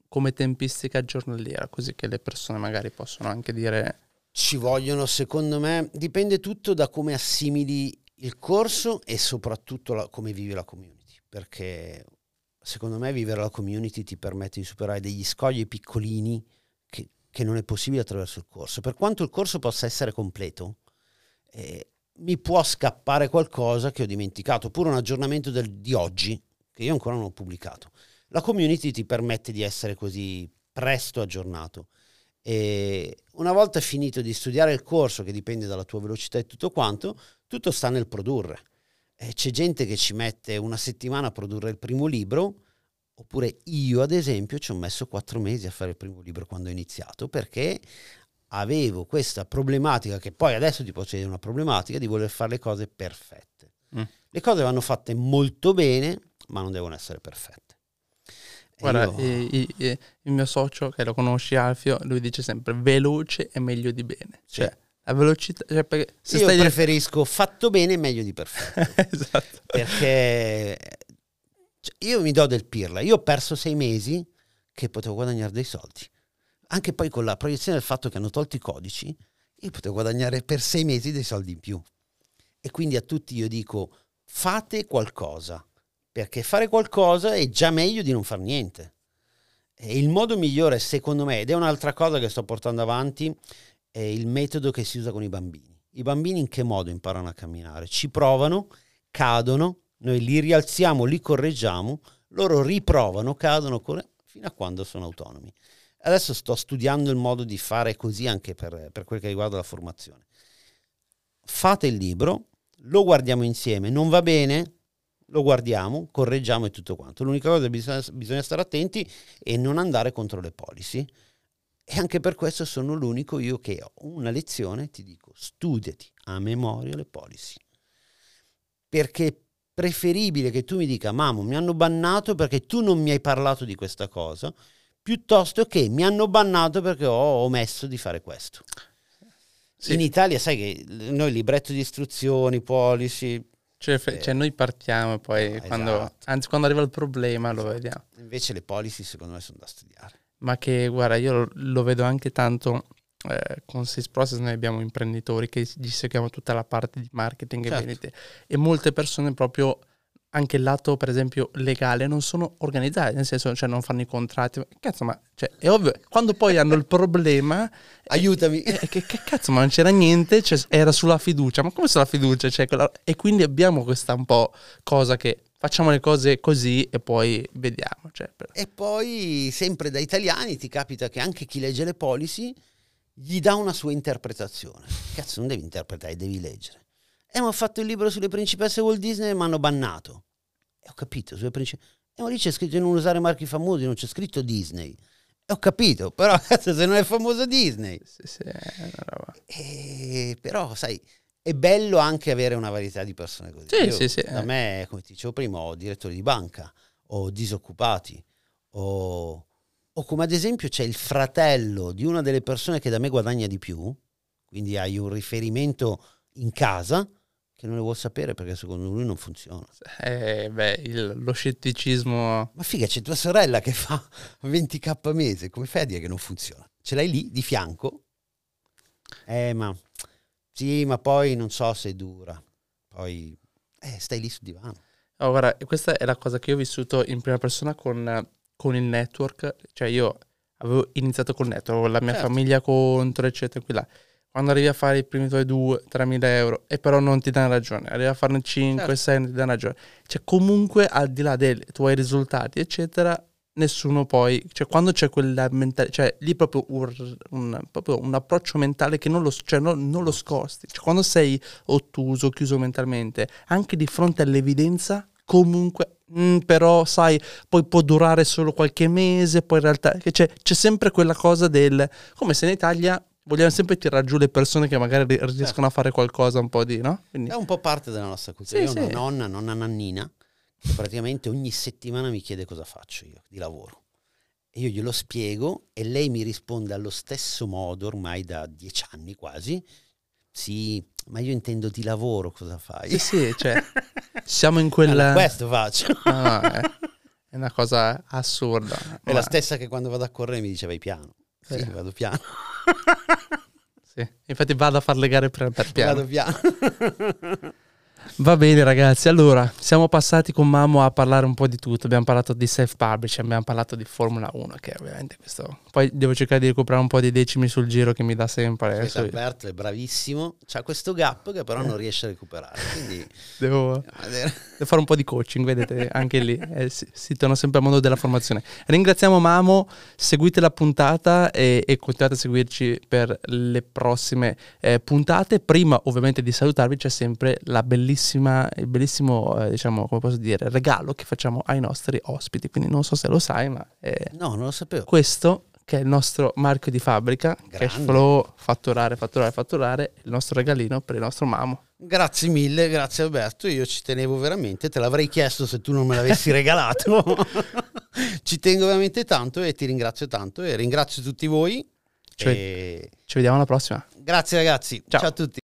come tempistica giornaliera, così che le persone magari possono anche dire... Ci vogliono, secondo me, dipende tutto da come assimili il corso e soprattutto la, come vivi la community. Perché secondo me vivere la community ti permette di superare degli scogli piccolini che, che non è possibile attraverso il corso. Per quanto il corso possa essere completo, eh, mi può scappare qualcosa che ho dimenticato, oppure un aggiornamento del, di oggi che io ancora non ho pubblicato. La community ti permette di essere così presto aggiornato. E una volta finito di studiare il corso, che dipende dalla tua velocità e tutto quanto, tutto sta nel produrre. Eh, c'è gente che ci mette una settimana a produrre il primo libro, oppure io ad esempio ci ho messo quattro mesi a fare il primo libro quando ho iniziato, perché avevo questa problematica, che poi adesso ti dire una problematica, di voler fare le cose perfette. Mm. Le cose vanno fatte molto bene, ma non devono essere perfette. Guarda, io... e, e, il mio socio, che lo conosci Alfio, lui dice sempre veloce è meglio di bene. Sì. Cioè, la velocità. Cioè se Io stai preferisco fatto bene meglio di perfetto. esatto. Perché cioè, io mi do del pirla. Io ho perso sei mesi che potevo guadagnare dei soldi. Anche poi con la proiezione del fatto che hanno tolto i codici, io potevo guadagnare per sei mesi dei soldi in più. E quindi a tutti io dico: fate qualcosa. Perché fare qualcosa è già meglio di non fare niente. E il modo migliore, secondo me, ed è un'altra cosa che sto portando avanti, è il metodo che si usa con i bambini. I bambini in che modo imparano a camminare? Ci provano, cadono, noi li rialziamo, li correggiamo, loro riprovano, cadono, fino a quando sono autonomi. Adesso sto studiando il modo di fare così anche per, per quel che riguarda la formazione. Fate il libro, lo guardiamo insieme, non va bene, lo guardiamo, correggiamo e tutto quanto. L'unica cosa che bisogna, bisogna stare attenti è non andare contro le policy e anche per questo sono l'unico io che ho una lezione, ti dico, studiati a memoria le policy. Perché è preferibile che tu mi dica, mamma, mi hanno bannato perché tu non mi hai parlato di questa cosa, piuttosto che mi hanno bannato perché ho omesso di fare questo. Sì. In Italia, sai che noi libretto di istruzioni, policy... Cioè, eh, cioè noi partiamo poi, no, quando, esatto. anzi quando arriva il problema esatto. lo vediamo. Invece le policy secondo me sono da studiare ma che guarda, io lo, vedo anche tanto eh, con Sales Process noi abbiamo imprenditori che gli seguiamo tutta la parte di marketing certo. e vendite e molte persone proprio anche il lato, per esempio, legale, non sono organizzati, nel senso, cioè non fanno i contratti. Cazzo, ma cioè, è ovvio, quando poi hanno il problema... Aiutami! Eh, che, che, cazzo, ma non c'era niente, cioè, era sulla fiducia. Ma come sulla fiducia? Cioè, quella... E quindi abbiamo questa un po' cosa che facciamo le cose così e poi vediamo. Cioè, per... E poi, sempre da italiani, ti capita che anche chi legge le policy gli dà una sua interpretazione. Cazzo, non devi interpretare, devi leggere. E ho fatto il libro sulle principesse Walt Disney e mi hanno bannato. E ho capito, sulle principesse... E lì c'è scritto di non usare marchi famosi, non c'è scritto Disney. E ho capito, però cazzo, se non è famoso Disney. Sì, sì, e, però, sai, è bello anche avere una varietà di persone così. Sì, Io, sì, sì. Da me, come ti dicevo prima, ho direttori di banca, ho disoccupati, ho, o come ad esempio c'è il fratello di una delle persone che da me guadagna di più, quindi hai un riferimento in casa che non ne vuol sapere perché secondo lui non funziona. Eh, beh, il, lo scetticismo... Ma figa, c'è tua sorella che fa 20k a mese, come fai a dire che non funziona? Ce l'hai lì, di fianco? Eh, ma... Sì, ma poi non so se dura. Poi... Eh, stai lì sul divano. Oh, guarda, questa è la cosa che io ho vissuto in prima persona con, con il network. Cioè, io avevo iniziato col network, la mia certo. famiglia contro, eccetera, qui là quando arrivi a fare i primi tuoi 2-3 mila euro e però non ti danno ragione, arrivi a farne 5-6 certo. non ti danno ragione. Cioè comunque al di là dei tuoi risultati eccetera, nessuno poi, cioè quando c'è quella mentalità, cioè lì proprio un, un, proprio un approccio mentale che non lo, cioè, non, non lo scosti, cioè quando sei ottuso, chiuso mentalmente, anche di fronte all'evidenza comunque Mm, però sai, poi può durare solo qualche mese, poi in realtà cioè, c'è sempre quella cosa del come se in Italia vogliamo sempre tirare giù le persone che magari riescono certo. a fare qualcosa un po' di, no? Quindi... È un po' parte della nostra cultura. Sì, io ho sì. una nonna, nonna Nannina, che praticamente ogni settimana mi chiede cosa faccio io di lavoro. E io glielo spiego e lei mi risponde allo stesso modo, ormai da dieci anni quasi. Sì, ma io intendo di lavoro cosa fai? Sì, sì, cioè, siamo in quella... Allora, questo faccio. No, no, è, è, una cosa assurda. È ma... la stessa che quando vado a correre mi dice vai piano. Sì, eh. vado piano. sì, infatti vado a fare le gare per, per piano. Vado piano. Va bene ragazzi, allora siamo passati con Mamo a parlare un po' di tutto, abbiamo parlato di self-publishing, abbiamo parlato di Formula 1 che ovviamente questo... Poi devo cercare di recuperare un po' di decimi sul giro che mi dà sempre. Sì, Alberto è bravissimo, c'ha questo gap che però non riesce a recuperare, quindi... devo, devo, fare un po' di coaching, vedete, anche lì. Eh, si, si, torna sempre al mondo della formazione. Ringraziamo Mamo, seguite la puntata e, e continuate a seguirci per le prossime eh, puntate. Prima ovviamente di salutarvi c'è sempre la bellissima il bellissimo, eh, diciamo, come posso dire, regalo che facciamo ai nostri ospiti. Quindi non so se lo sai, ma... no, non lo sapevo. Questo che è il nostro marchio di fabbrica, Grande. cash flow, fatturare, fatturare, fatturare, il nostro regalino per il nostro mamo. Grazie mille, grazie Alberto, io ci tenevo veramente, te l'avrei chiesto se tu non me l'avessi regalato. ci tengo veramente tanto e ti ringrazio tanto e ringrazio tutti voi. Ci, e... ci vediamo alla prossima. Grazie ragazzi, ciao, ciao a tutti.